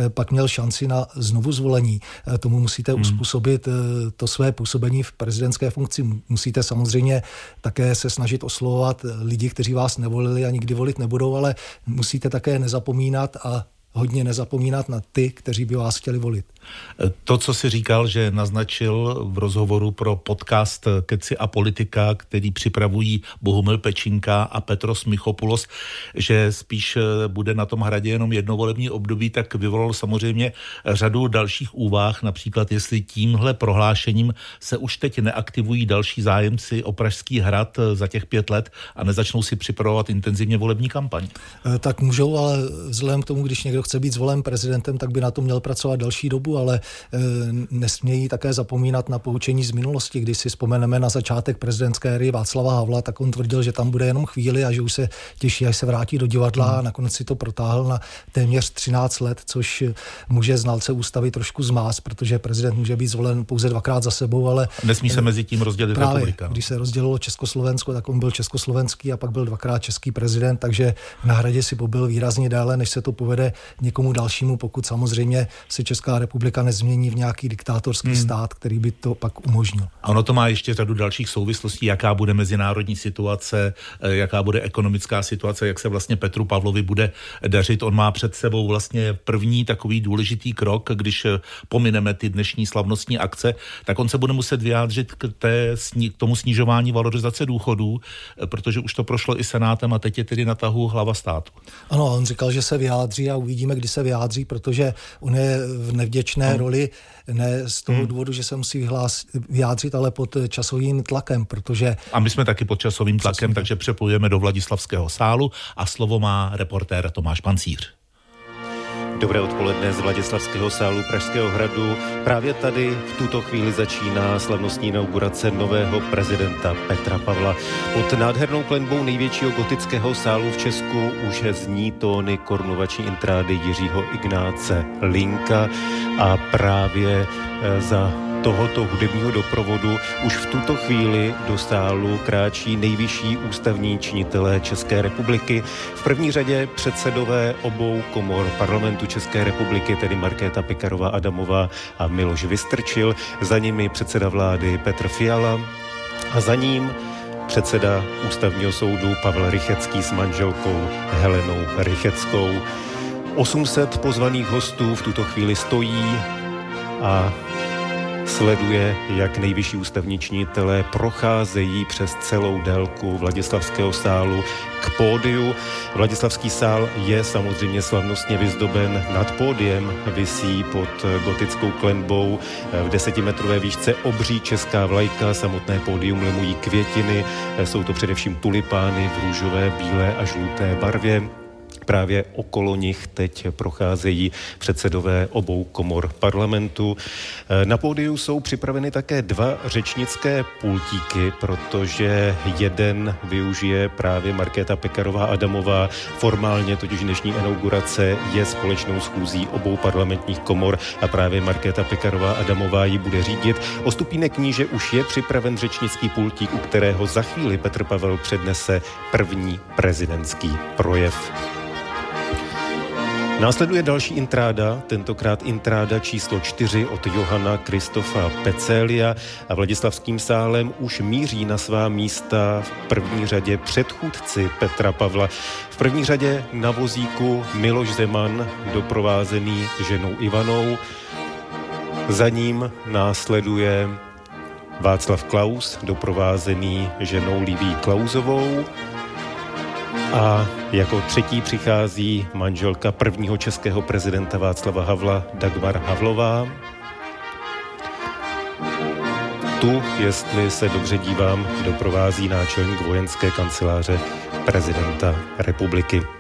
pak měl šanci na znovu zvolení. Tomu musíte hmm. uspůsobit eh, to své působení v prezidentské funkci. Musíte samozřejmě také se snažit oslovovat lidi, kteří vás nevolili a nikdy volit nebudou, ale musíte také nezapomínat a hodně nezapomínat na ty, kteří by vás chtěli volit. To, co si říkal, že naznačil v rozhovoru pro podcast Keci a politika, který připravují Bohumil Pečinka a Petros Michopulos, že spíš bude na tom hradě jenom jedno volební období, tak vyvolal samozřejmě řadu dalších úvah, například jestli tímhle prohlášením se už teď neaktivují další zájemci o Pražský hrad za těch pět let a nezačnou si připravovat intenzivně volební kampaň. Eh, tak můžou, ale vzhledem k tomu, když někdo chce být zvolen prezidentem, tak by na to měl pracovat další dobu, ale e, nesmějí také zapomínat na poučení z minulosti. Když si vzpomeneme na začátek prezidentské éry Václava Havla, tak on tvrdil, že tam bude jenom chvíli a že už se těší, až se vrátí do divadla hmm. a nakonec si to protáhl na téměř 13 let, což může znalce ústavy trošku zmás, protože prezident může být zvolen pouze dvakrát za sebou, ale... Nesmí se mezi tím rozdělit právě, republika. Když se rozdělilo Československo, tak on byl československý a pak byl dvakrát český prezident, takže na hradě si pobyl výrazně déle, než se to povede někomu dalšímu, pokud samozřejmě se Česká republika nezmění v nějaký diktátorský hmm. stát, který by to pak umožnil. A ono to má ještě řadu dalších souvislostí, jaká bude mezinárodní situace, eh, jaká bude ekonomická situace, jak se vlastně Petru Pavlovi bude dařit. On má před sebou vlastně první takový důležitý krok, když eh, pomineme ty dnešní slavnostní akce, tak on se bude muset vyjádřit k, té, k tomu snižování valorizace důchodů, eh, protože už to prošlo i senátem a teď je tedy na tahu hlava státu. Ano, on říkal, že se vyjádří a uvidíme, kdy se vyjádří, protože on je v nevděčné hmm. roli ne z toho hmm. důvodu, že se musí vyhlás, vyjádřit, ale pod časovým tlakem, protože... A my jsme taky pod časovým tlakem, takže přepojujeme do Vladislavského sálu a slovo má reportér Tomáš Pancíř. Dobré odpoledne z Vladislavského sálu Pražského hradu. Právě tady v tuto chvíli začíná slavnostní inaugurace nového prezidenta Petra Pavla. Pod nádhernou klenbou největšího gotického sálu v Česku už zní tóny korunovační intrády Jiřího Ignáce Linka a právě eh, za tohoto hudebního doprovodu už v tuto chvíli do sálu kráčí nejvyšší ústavní činitelé České republiky. V první řadě předsedové obou komor parlamentu České republiky, tedy Markéta Pekarová Adamová a Miloš Vystrčil, za nimi předseda vlády Petr Fiala a za ním předseda ústavního soudu Pavel Rychecký s manželkou Helenou Rycheckou. 800 pozvaných hostů v tuto chvíli stojí a sleduje, jak nejvyšší ústavní činitelé procházejí přes celou délku Vladislavského sálu k pódiu. Vladislavský sál je samozřejmě slavnostně vyzdoben. Nad pódiem, visí pod gotickou klenbou v desetimetrové výšce obří česká vlajka, samotné pódium lemují květiny, jsou to především tulipány v růžové, bílé a žluté barvě právě okolo nich teď procházejí předsedové obou komor parlamentu. Na pódiu jsou připraveny také dva řečnické pultíky, protože jeden využije právě Markéta Pekarová Adamová. Formálně totiž dnešní inaugurace je společnou schůzí obou parlamentních komor a právě Markéta Pekarová Adamová ji bude řídit. O stupínek kníže už je připraven řečnický pultík, u kterého za chvíli Petr Pavel přednese první prezidentský projev. Následuje další intráda, tentokrát intráda číslo 4 od Johana Kristofa Pecélia a Vladislavským sálem už míří na svá místa v první řadě předchůdci Petra Pavla. V první řadě na vozíku Miloš Zeman, doprovázený ženou Ivanou. Za ním následuje Václav Klaus, doprovázený ženou Liví Klauzovou. A jako třetí přichází manželka prvního českého prezidenta Václava Havla Dagmar Havlová. Tu, jestli se dobře dívám, doprovází náčelník vojenské kanceláře prezidenta republiky.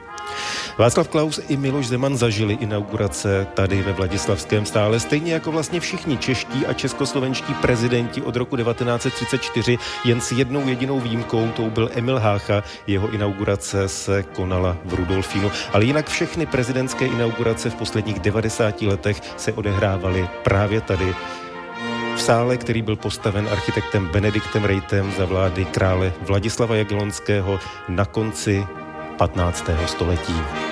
Václav Klaus i Miloš Zeman zažili inaugurace tady ve Vladislavském stále, stejně jako vlastně všichni čeští a českoslovenští prezidenti od roku 1934, jen s jednou jedinou výjimkou, tou byl Emil Hácha, jeho inaugurace se konala v Rudolfínu. Ale jinak všechny prezidentské inaugurace v posledních 90 letech se odehrávaly právě tady v sále, který byl postaven architektem Benediktem Rejtem za vlády krále Vladislava Jagelonského na konci 15. století.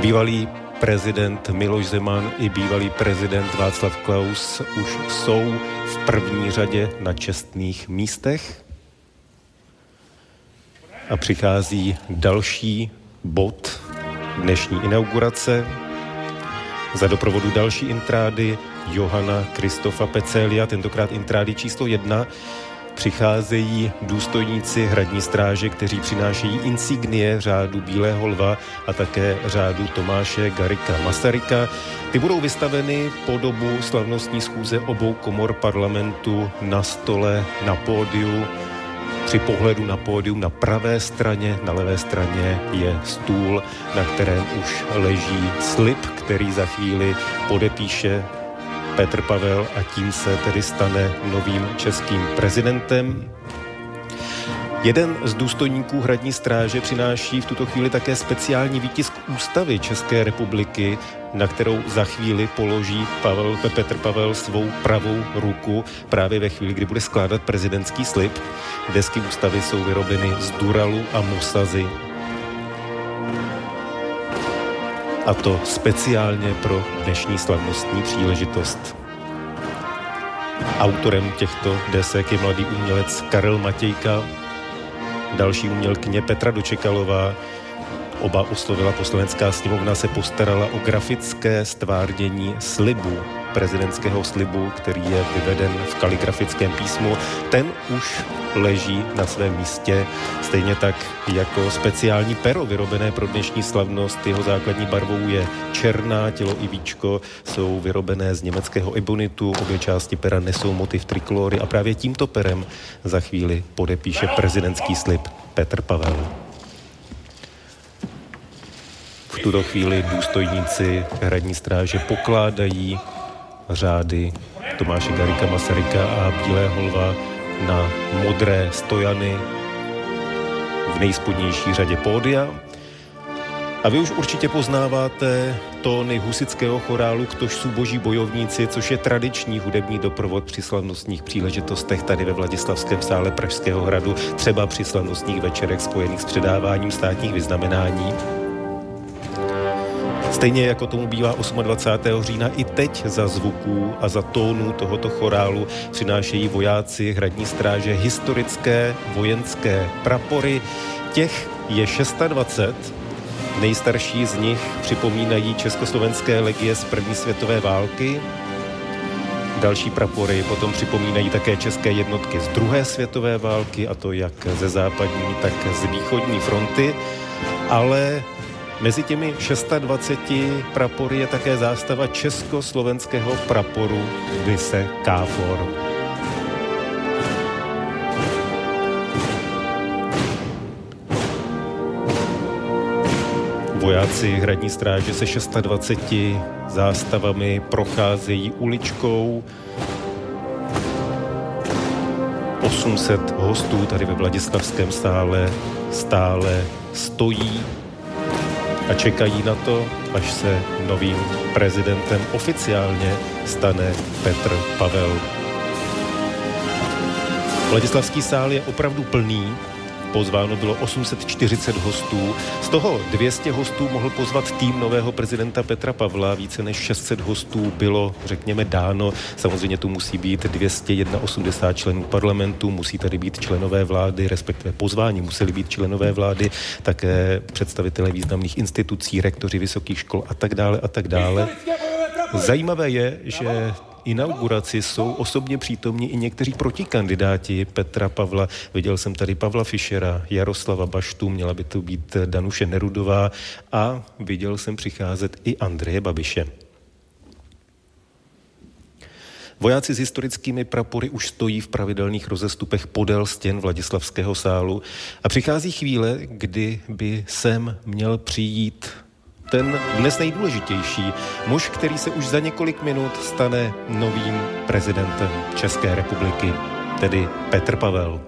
Bývalý prezident Miloš Zeman i bývalý prezident Václav Klaus už jsou v první řadě na čestných místech. A přichází další bod dnešní inaugurace. Za doprovodu další intrády Johana Kristofa Pecelia, tentokrát intrády číslo jedna, přicházejí důstojníci hradní stráže, kteří přinášejí insignie řádu Bílého lva a také řádu Tomáše Garika Masaryka. Ty budou vystaveny po dobu slavnostní schůze obou komor parlamentu na stole, na pódiu. Při pohledu na pódium na pravé straně, na levé straně je stůl, na kterém už leží slib, který za chvíli podepíše Petr Pavel a tím se tedy stane novým českým prezidentem. Jeden z důstojníků hradní stráže přináší v tuto chvíli také speciální výtisk ústavy České republiky, na kterou za chvíli položí Pavel, Petr Pavel svou pravou ruku právě ve chvíli, kdy bude skládat prezidentský slib. Desky ústavy jsou vyrobeny z duralu a mosazy a to speciálně pro dnešní slavnostní příležitost. Autorem těchto desek je mladý umělec Karel Matějka, další umělkyně Petra Dočekalová, Oba oslovila poslanecká sněmovna, se postarala o grafické stvárnění slibu, prezidentského slibu, který je vyveden v kaligrafickém písmu. Ten už leží na svém místě, stejně tak jako speciální pero vyrobené pro dnešní slavnost. Jeho základní barvou je černá, tělo i víčko jsou vyrobené z německého ebonitu, obě části pera nesou motiv triklory a právě tímto perem za chvíli podepíše prezidentský slib Petr Pavel. V tuto chvíli důstojníci hradní stráže pokládají řády Tomáše Garika Masaryka a Bílého lva na modré stojany v nejspodnější řadě pódia. A vy už určitě poznáváte tóny husického chorálu Ktož jsou boží bojovníci, což je tradiční hudební doprovod při slavnostních příležitostech tady ve Vladislavském sále Pražského hradu, třeba při slavnostních večerech spojených s předáváním státních vyznamenání. Stejně jako tomu bývá 28. října, i teď za zvuků a za tónů tohoto chorálu přinášejí vojáci hradní stráže historické vojenské prapory. Těch je 620, nejstarší z nich připomínají československé legie z první světové války, Další prapory potom připomínají také české jednotky z druhé světové války, a to jak ze západní, tak z východní fronty. Ale Mezi těmi 620 prapory je také zástava československého praporu Vise Káfor. Vojáci hradní stráže se 620 zástavami procházejí uličkou. 800 hostů tady ve Vladislavském stále stále stojí a čekají na to, až se novým prezidentem oficiálně stane Petr Pavel. Vladislavský sál je opravdu plný, Pozváno bylo 840 hostů, z toho 200 hostů mohl pozvat tým nového prezidenta Petra Pavla, více než 600 hostů bylo, řekněme, dáno. Samozřejmě tu musí být 281 členů parlamentu, musí tady být členové vlády, respektive pozvání museli být členové vlády, také představitelé významných institucí, rektoři vysokých škol a tak dále a tak dále. Zajímavé je, že inauguraci jsou osobně přítomní i někteří protikandidáti Petra Pavla. Viděl jsem tady Pavla Fischera, Jaroslava Baštu, měla by to být Danuše Nerudová a viděl jsem přicházet i Andreje Babiše. Vojáci s historickými prapory už stojí v pravidelných rozestupech podél stěn Vladislavského sálu a přichází chvíle, kdy by sem měl přijít ten dnes nejdůležitější, muž, který se už za několik minut stane novým prezidentem České republiky, tedy Petr Pavel.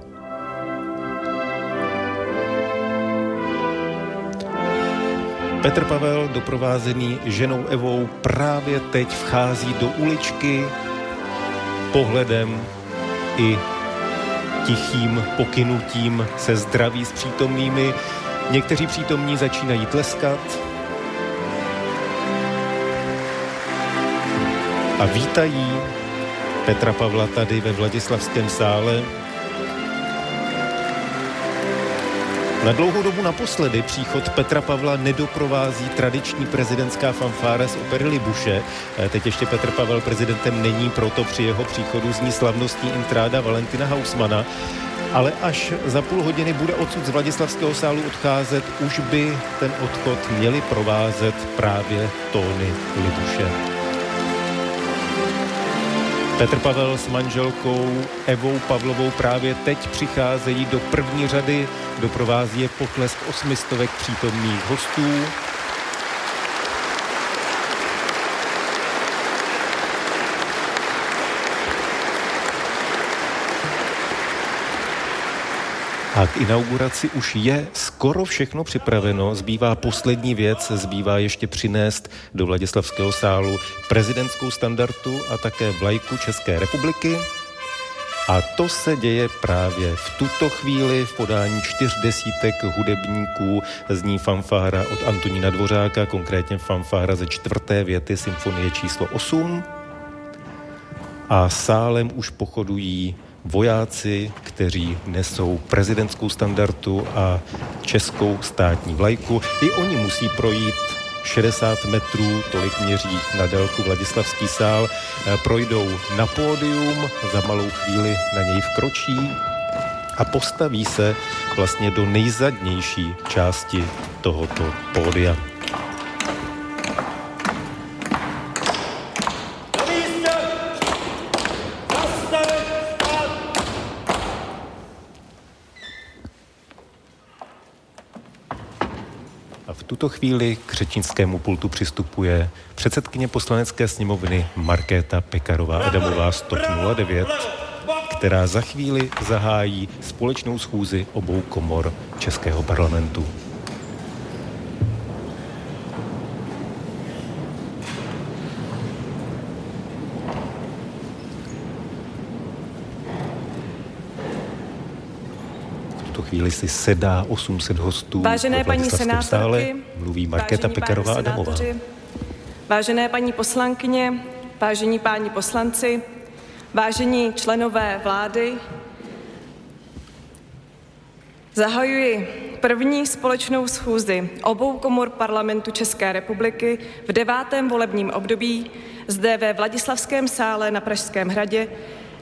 Petr Pavel, doprovázený ženou Evou, právě teď vchází do uličky pohledem i tichým pokynutím se zdraví s přítomnými. Někteří přítomní začínají tleskat a vítají Petra Pavla tady ve Vladislavském sále. Na dlouhou dobu naposledy příchod Petra Pavla nedoprovází tradiční prezidentská fanfára z opery Libuše. Teď ještě Petr Pavel prezidentem není, proto při jeho příchodu zní slavnostní intráda Valentina Hausmana. Ale až za půl hodiny bude odsud z Vladislavského sálu odcházet, už by ten odchod měli provázet právě tóny Libuše. Petr Pavel s manželkou Evou Pavlovou právě teď přicházejí do první řady, doprovází je poklesk osmistovek přítomných hostů. A k inauguraci už je skoro všechno připraveno. Zbývá poslední věc, zbývá ještě přinést do Vladislavského sálu prezidentskou standardu a také vlajku České republiky. A to se děje právě v tuto chvíli v podání čtyř desítek hudebníků. Zní fanfára od Antonína Dvořáka, konkrétně fanfára ze čtvrté věty symfonie číslo 8. A sálem už pochodují vojáci, kteří nesou prezidentskou standardu a českou státní vlajku. I oni musí projít 60 metrů, tolik měří na délku Vladislavský sál, eh, projdou na pódium, za malou chvíli na něj vkročí a postaví se vlastně do nejzadnější části tohoto pódia. Tuto chvíli k řečnickému pultu přistupuje předsedkyně poslanecké sněmovny Markéta Pekarová Adamová 109, která za chvíli zahájí společnou schůzi obou komor Českého parlamentu. Chvíli si sedá 800 hostů. Vážené paní senátorky, mluví Markéta Pekarová Adamová. Vážené paní poslankyně, vážení páni poslanci, vážení členové vlády, zahajuji první společnou schůzi obou komor parlamentu České republiky v devátém volebním období zde ve Vladislavském sále na Pražském hradě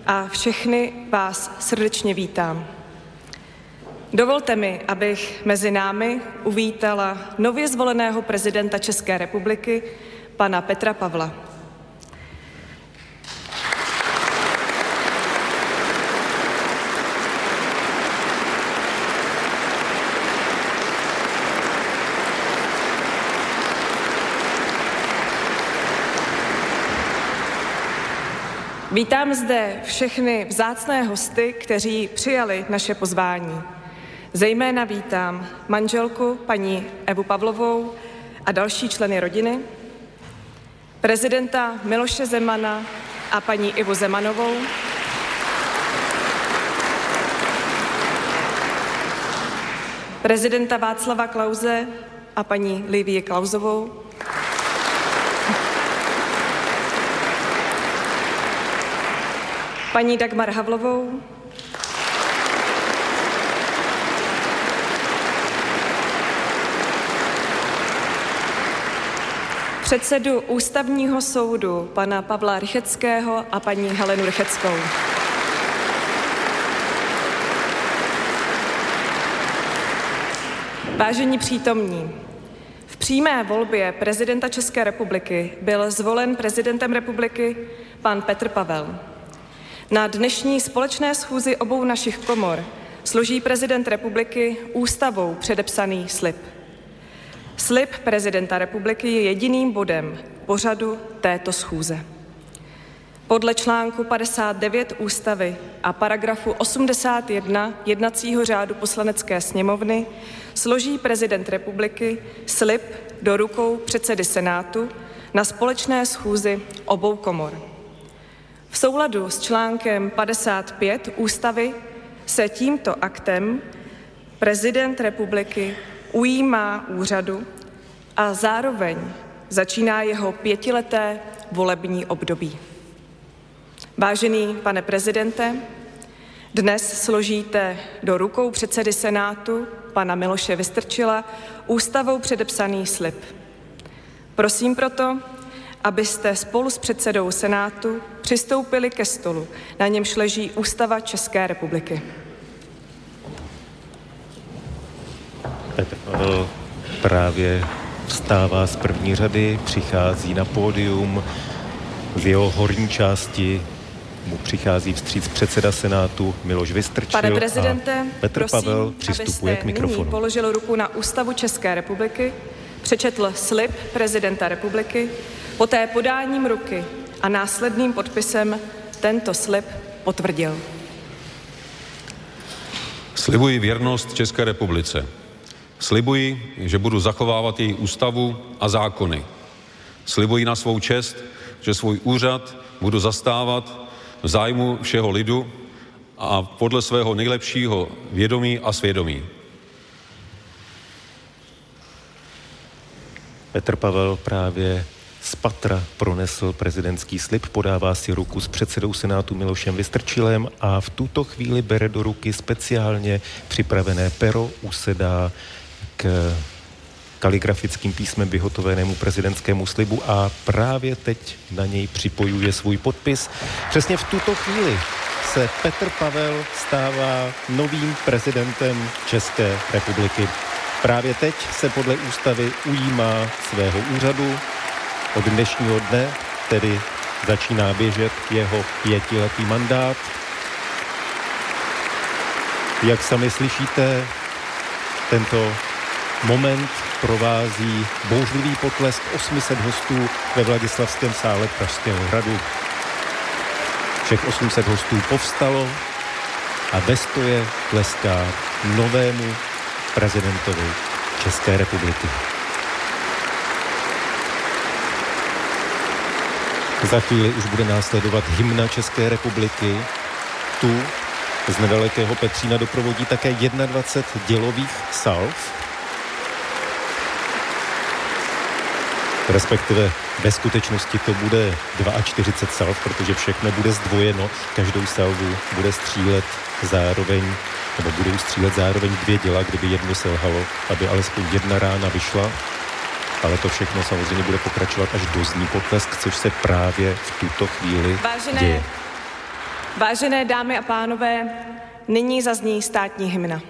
a všechny vás srdečně vítám. Dovolte mi, abych mezi námi uvítala nově zvoleného prezidenta České republiky, pana Petra Pavla. Vítám zde všechny vzácné hosty, kteří přijali naše pozvání. Zejména vítám manželku paní Evu Pavlovou a další členy rodiny, prezidenta Miloše Zemana a paní Ivu Zemanovou, prezidenta Václava Klauze a paní Livie Klauzovou, paní Dagmar Havlovou, předsedu Ústavního soudu pana Pavla Rycheckého a paní Helenu Rycheckou. Vážení přítomní, v přímé volbě prezidenta České republiky byl zvolen prezidentem republiky pan Petr Pavel. Na dnešní společné schůzi obou našich komor složí prezident republiky ústavou předepsaný slib. Slib prezidenta republiky je jediným bodem pořadu této schůze. Podle článku 59 ústavy a paragrafu 81 jednacího řádu poslanecké sněmovny složí prezident republiky slib do rukou předsedy Senátu na společné schůzi obou komor. V souladu s článkem 55 ústavy se tímto aktem prezident republiky ujímá úřadu a zároveň začíná jeho pětileté volební období. Vážený pane prezidente, dnes složíte do rukou předsedy Senátu, pana Miloše Vystrčila, ústavou předepsaný slib. Prosím proto, abyste spolu s předsedou Senátu přistoupili ke stolu, na němž leží Ústava České republiky. Petr Pavel právě vstává z první řady, přichází na pódium, v jeho horní části mu přichází vstříc předseda Senátu Miloš Vystrčil Pane prezidente, a Petr prosím, Pavel přistupuje k mikrofonu. Nyní položil ruku na Ústavu České republiky, přečetl slib prezidenta republiky, poté podáním ruky a následným podpisem tento slib potvrdil. Slibuji věrnost České republice. Slibuji, že budu zachovávat její ústavu a zákony. Slibuji na svou čest, že svůj úřad budu zastávat v zájmu všeho lidu a podle svého nejlepšího vědomí a svědomí. Petr Pavel právě z patra pronesl prezidentský slib, podává si ruku s předsedou Senátu Milošem Vystrčilem a v tuto chvíli bere do ruky speciálně připravené pero, usedá k kaligrafickým písmem vyhotovenému prezidentskému slibu a právě teď na něj připojuje svůj podpis. Přesně v tuto chvíli se Petr Pavel stává novým prezidentem České republiky. Právě teď se podle ústavy ujímá svého úřadu. Od dnešního dne tedy začíná běžet jeho pětiletý mandát. Jak sami slyšíte, tento moment provází bouřlivý potlesk 800 hostů ve Vladislavském sále Pražského hradu. Všech 800 hostů povstalo a bez je tleská novému prezidentovi České republiky. Za chvíli už bude následovat hymna České republiky. Tu z nedalekého Petřína doprovodí také 21 dělových salv, respektive ve skutečnosti to bude 42 salv, protože všechno bude zdvojeno, každou salvu bude střílet zároveň, nebo budou střílet zároveň dvě děla, kdyby jedno selhalo, aby alespoň jedna rána vyšla, ale to všechno samozřejmě bude pokračovat až do zní potlesk, což se právě v tuto chvíli Vážené, děje. vážené dámy a pánové, nyní zazní státní hymna.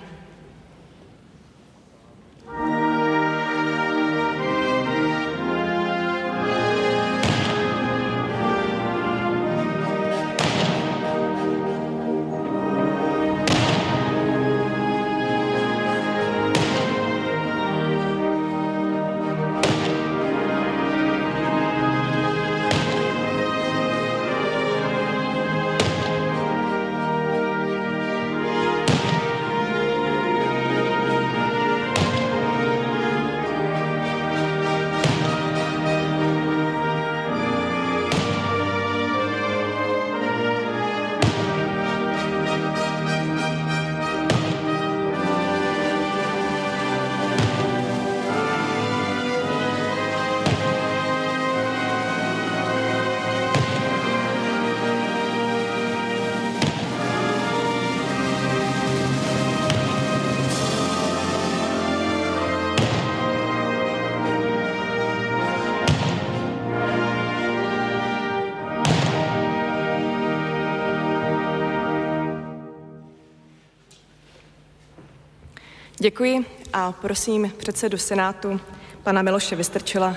Děkuji a prosím předsedu Senátu pana Miloše Vystrčila,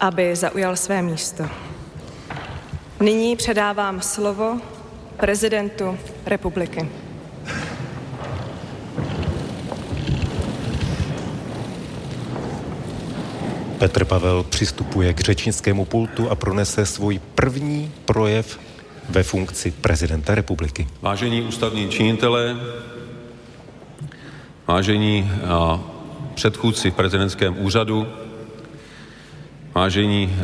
aby zaujal své místo. Nyní předávám slovo prezidentu republiky. Petr Pavel přistupuje k řečnickému pultu a pronese svůj první projev ve funkci prezidenta republiky. Vážení ústavní činitelé, vážení předchůdci v prezidentském úřadu, vážení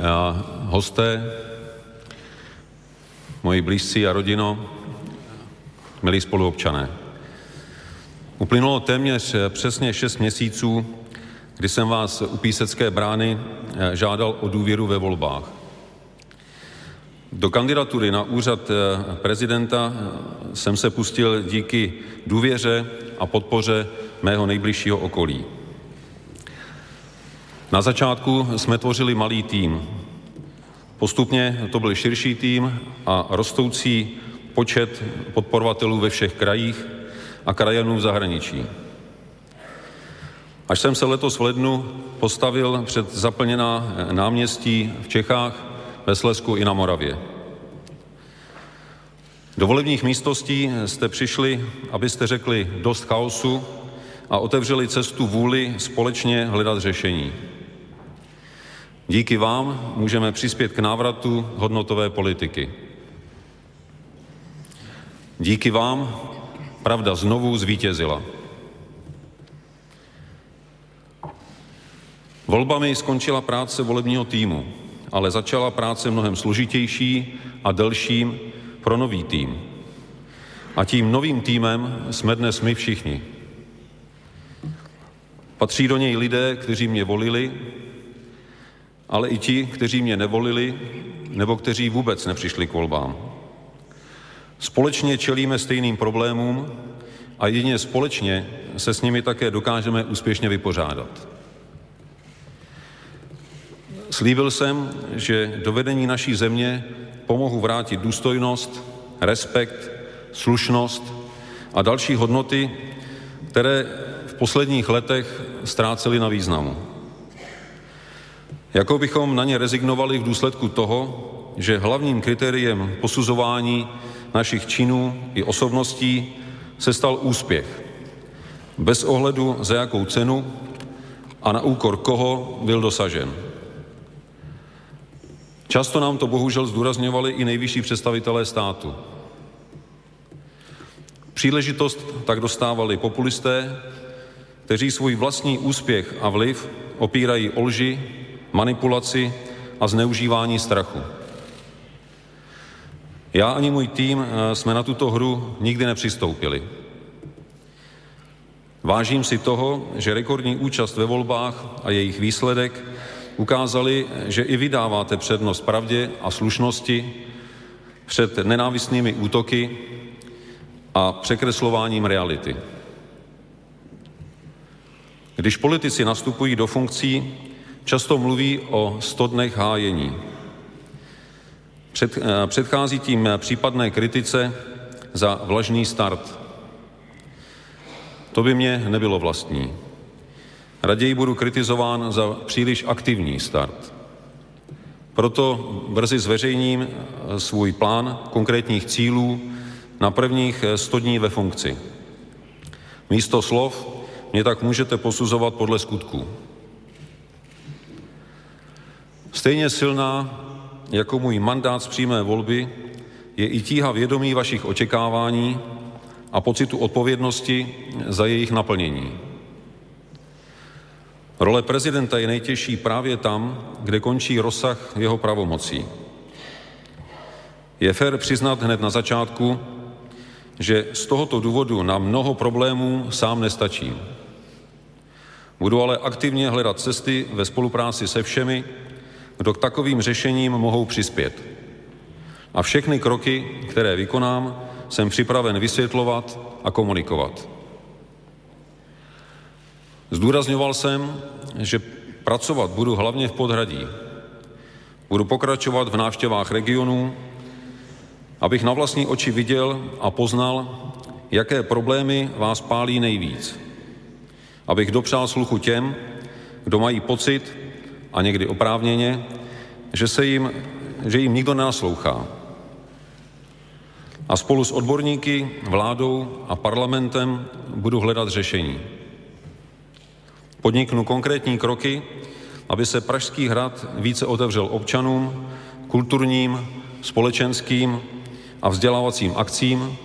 hosté, moji blízcí a rodino, milí spoluobčané. Uplynulo téměř přesně šest měsíců, kdy jsem vás u Písecké brány žádal o důvěru ve volbách. Do kandidatury na úřad prezidenta jsem se pustil díky důvěře a podpoře mého nejbližšího okolí. Na začátku jsme tvořili malý tým. Postupně to byl širší tým a rostoucí počet podporovatelů ve všech krajích a krajanů v zahraničí. Až jsem se letos v lednu postavil před zaplněná náměstí v Čechách, ve Slesku i na Moravě. Do volebních místností jste přišli, abyste řekli dost chaosu a otevřeli cestu vůli společně hledat řešení. Díky vám můžeme přispět k návratu hodnotové politiky. Díky vám pravda znovu zvítězila. Volbami skončila práce volebního týmu, ale začala práce mnohem složitější a delším pro nový tým. A tím novým týmem jsme dnes my všichni. Patří do něj lidé, kteří mě volili, ale i ti, kteří mě nevolili, nebo kteří vůbec nepřišli k volbám. Společně čelíme stejným problémům a jedině společně se s nimi také dokážeme úspěšně vypořádat. Slíbil jsem, že do vedení naší země pomohu vrátit důstojnost, respekt, slušnost a další hodnoty, které v posledních letech ztrácely na významu. Jako bychom na ně rezignovali v důsledku toho, že hlavním kritériem posuzování našich činů i osobností se stal úspěch. Bez ohledu za jakou cenu a na úkor koho byl dosažen. Často nám to bohužel zdůrazňovali i nejvyšší představitelé státu. Příležitost tak dostávali populisté, kteří svůj vlastní úspěch a vliv opírají o lži, manipulaci a zneužívání strachu. Já ani můj tým jsme na tuto hru nikdy nepřistoupili. Vážím si toho, že rekordní účast ve volbách a jejich výsledek ukázali, že i vy dáváte přednost pravdě a slušnosti před nenávistnými útoky a překreslováním reality. Když politici nastupují do funkcí, často mluví o 100 dnech hájení. Před, předchází tím případné kritice za vlažný start. To by mě nebylo vlastní. Raději budu kritizován za příliš aktivní start. Proto brzy zveřejním svůj plán konkrétních cílů na prvních 100 dní ve funkci. Místo slov mě tak můžete posuzovat podle skutků. Stejně silná jako můj mandát z přímé volby je i tíha vědomí vašich očekávání a pocitu odpovědnosti za jejich naplnění. Role prezidenta je nejtěžší právě tam, kde končí rozsah jeho pravomocí. Je fér přiznat hned na začátku, že z tohoto důvodu na mnoho problémů sám nestačím. Budu ale aktivně hledat cesty ve spolupráci se všemi, kdo k takovým řešením mohou přispět. A všechny kroky, které vykonám, jsem připraven vysvětlovat a komunikovat. Zdůrazňoval jsem, že pracovat budu hlavně v podhradí. Budu pokračovat v návštěvách regionů, abych na vlastní oči viděl a poznal, jaké problémy vás pálí nejvíc. Abych dopřál sluchu těm, kdo mají pocit, a někdy oprávněně, že, se jim, že jim nikdo nenaslouchá. A spolu s odborníky, vládou a parlamentem budu hledat řešení. Podniknu konkrétní kroky, aby se Pražský hrad více otevřel občanům, kulturním, společenským a vzdělávacím akcím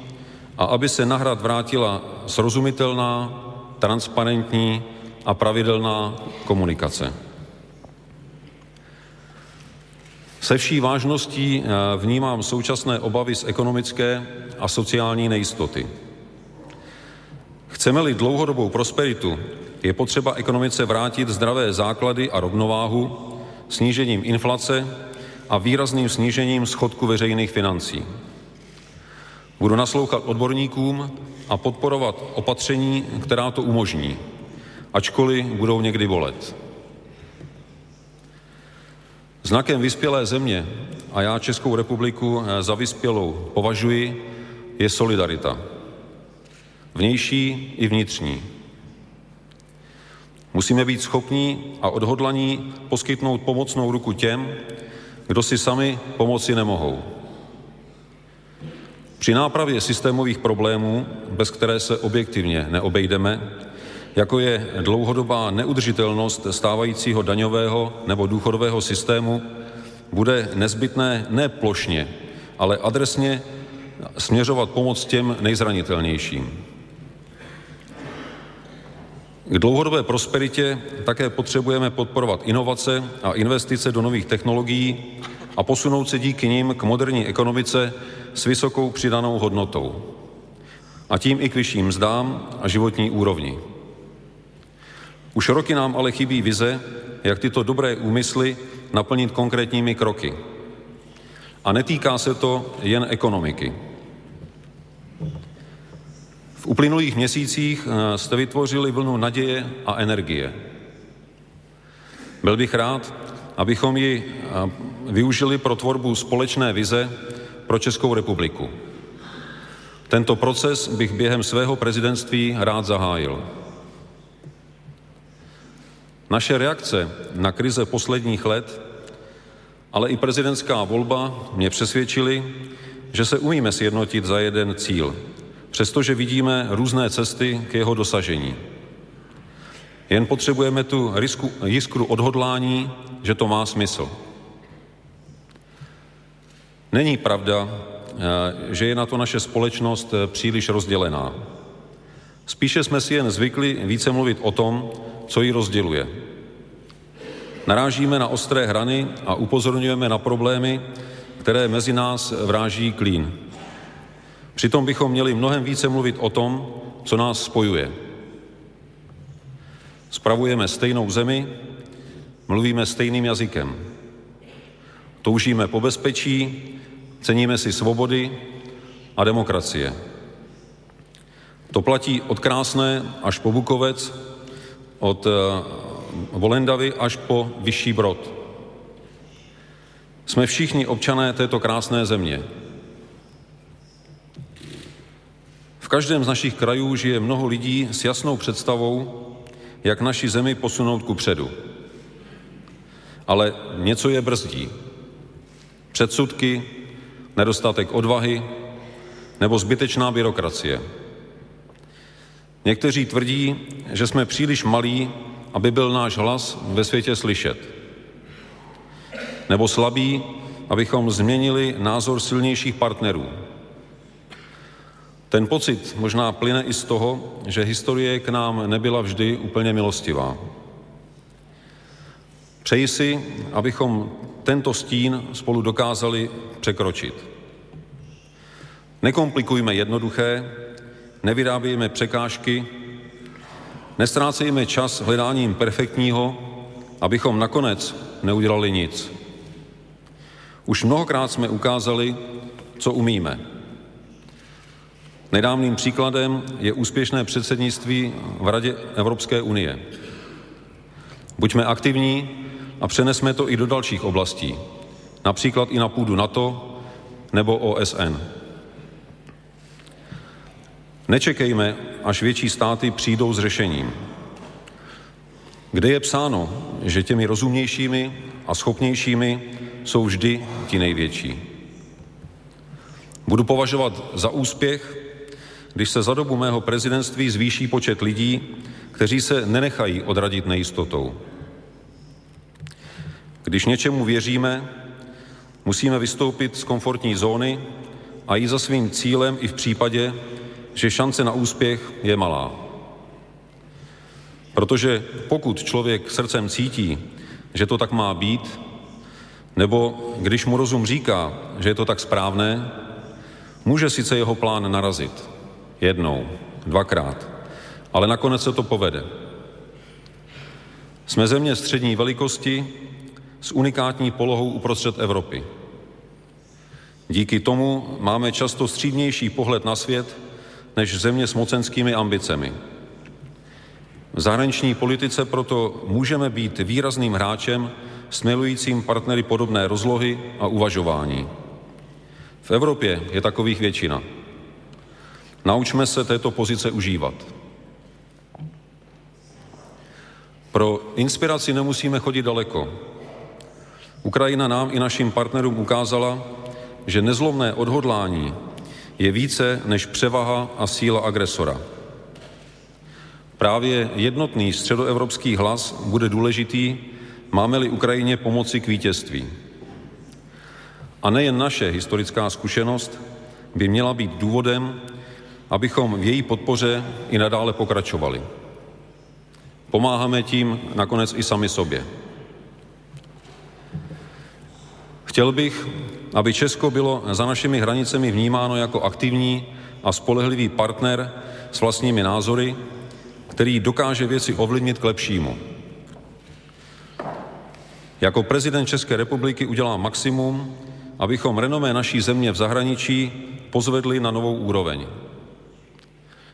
a aby se na hrad vrátila srozumitelná, transparentní a pravidelná komunikace. Se vší vážností eh, vnímám současné obavy z ekonomické a sociální nejistoty. Chceme-li dlouhodobou prosperitu, je potřeba ekonomice vrátit zdravé základy a rovnováhu snížením inflace a výrazným snížením schodku veřejných financí. Budu naslouchat odborníkům a podporovat opatření, která to umožní, ačkoliv budou někdy bolet. Znakem vyspělé země, a já Českou republiku za vyspělou považuji, je solidarita. Vnější i vnitřní. Musíme být schopní a odhodlaní poskytnout pomocnou ruku těm, kdo si sami pomoci nemohou. Při nápravě systémových problémů, bez které se objektivně neobejdeme, jako je dlouhodobá neudržitelnost stávajícího daňového nebo důchodového systému, bude nezbytné ne plošně, ale adresně směřovat pomoc těm nejzranitelnějším. K dlouhodobé prosperitě také potřebujeme podporovat inovace a investice do nových technologií a posunout se díky nim k moderní ekonomice s vysokou přidanou hodnotou. A tím i k vyšším mzdám a životní úrovni. Už roky nám ale chybí vize, jak tyto dobré úmysly naplnit konkrétními kroky. A netýká se to jen ekonomiky. V uplynulých měsících eh, jste vytvořili vlnu naděje a energie. Byl bych rád, abychom ji eh, využili pro tvorbu společné vize pro Českou republiku. Tento proces bych během svého prezidentství rád zahájil. Naše reakce na krize posledních let, ale i prezidentská volba mě přesvědčili, že se umíme sjednotit za jeden cíl – přestože vidíme různé cesty k jeho dosažení. Jen potřebujeme tu risku, jiskru odhodlání, že to má smysl. Není pravda, eh, že je na to naše společnost eh, příliš rozdělená. Spíše jsme si jen zvykli více mluvit o tom, co ji rozděluje. Narážíme na ostré hrany a upozorňujeme na problémy, které mezi nás vráží klín. Přitom bychom měli mnohem více mluvit o tom, co nás spojuje. Spravujeme stejnou zemi, mluvíme stejným jazykem. Toužíme po bezpečí, ceníme si svobody a demokracie. To platí od Krásné až po Bukovec, od eh, Volendavy až po Vyšší Brod. Jsme všichni občané této krásné země. Každém z našich krajů žije mnoho lidí s jasnou představou, jak naši zemi posunout ku předu. Ale něco je brzdí. Předsudky, nedostatek odvahy nebo zbytečná byrokracie. Někteří tvrdí, že jsme příliš malí, aby byl náš hlas ve světě slyšet. Nebo slabí, abychom změnili názor silnějších partnerů. Ten pocit možná plyne i z toho, že historie k nám nebyla vždy úplně milostivá. Přeji si, abychom tento stín spolu dokázali překročit. Nekomplikujme jednoduché, nevyrábějme překážky, nestrácejme čas hledáním perfektního, abychom nakonec neudělali nic. Už mnohokrát jsme ukázali, co umíme. Nedávným příkladem je úspěšné předsednictví v Radě Evropské unie. Buďme aktivní a přenesme to i do dalších oblastí, například i na půdu NATO nebo OSN. Nečekejme, až větší státy přijdou s řešením. Kde je psáno, že těmi rozumnějšími a schopnějšími jsou vždy ti největší. Budu považovat za úspěch, když se za dobu mého prezidentství zvýší počet lidí, kteří se nenechají odradit nejistotou. Když něčemu věříme, musíme vystoupit z komfortní zóny a jít za svým cílem i v případě, že šance na úspěch je malá. Protože pokud člověk srdcem cítí, že to tak má být, nebo když mu rozum říká, že je to tak správné, může sice jeho plán narazit. Jednou, dvakrát. Ale nakonec se to povede. Jsme země střední velikosti s unikátní polohou uprostřed Evropy. Díky tomu máme často střídnější pohled na svět než země s mocenskými ambicemi. V zahraniční politice proto můžeme být výrazným hráčem s milujícím partnery podobné rozlohy a uvažování. V Evropě je takových většina. Naučme se této pozice užívat. Pro inspiraci nemusíme chodit daleko. Ukrajina nám i našim partnerům ukázala, že nezlomné odhodlání je více než převaha a síla agresora. Právě jednotný středoevropský hlas bude důležitý, máme-li Ukrajině pomoci k vítězství. A nejen naše historická zkušenost by měla být důvodem, abychom v její podpoře i nadále pokračovali. Pomáháme tím nakonec i sami sobě. Chtěl bych, aby Česko bylo za našimi hranicemi vnímáno jako aktivní a spolehlivý partner s vlastními názory, který dokáže věci ovlivnit k lepšímu. Jako prezident České republiky udělám maximum, abychom renomé naší země v zahraničí pozvedli na novou úroveň.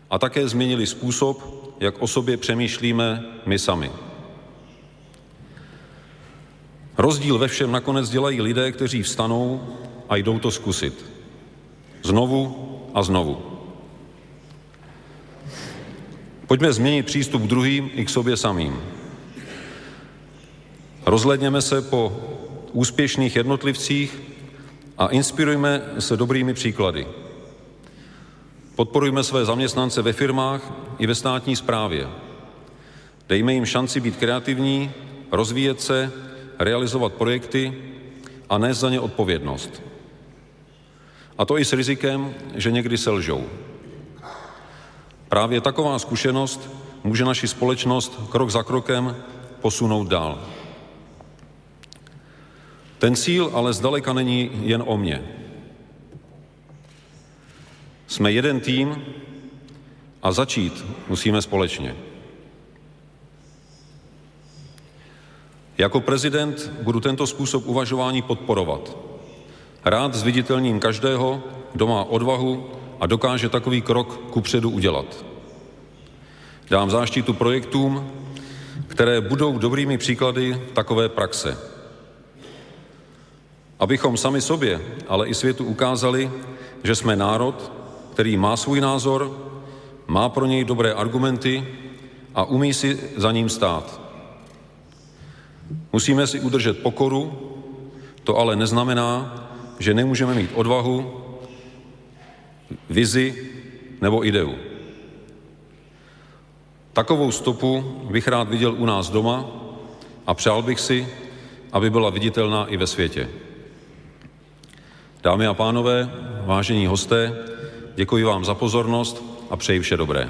A také změnili způsob, jak o sobě přemýšlíme my sami. Rozdíl ve všem nakonec dělají lidé, kteří vstanou a jdou to zkusit. Znovu a znovu. Pojďme změnit přístup k druhým i k sobě samým. Rozhledněme se po úspěšných jednotlivcích a inspirujme se dobrými příklady. Podporujme své zaměstnance ve firmách i ve státní správě. Dejme jim šanci být kreativní, rozvíjet se, realizovat projekty a nést za ně odpovědnost. A to i s rizikem, že někdy selžou. Právě taková zkušenost může naši společnost krok za krokem posunout dál. Ten cíl ale zdaleka není jen o mně. Jsme jeden tým a začít musíme společně. Jako prezident budu tento způsob uvažování podporovat. Rád zviditelním každého, kdo má odvahu a dokáže takový krok kupředu udělat. Dám záštitu projektům, které budou dobrými příklady takové praxe. Abychom sami sobě, ale i světu ukázali, že jsme národ, který má svůj názor, má pro něj dobré argumenty a umí si za ním stát. Musíme si udržet pokoru, to ale neznamená, že nemůžeme mít odvahu, vizi nebo ideu. Takovou stopu bych rád viděl u nás doma a přál bych si, aby byla viditelná i ve světě. Dámy a pánové, vážení hosté, děkuji vám za pozornost a přeji vše dobré.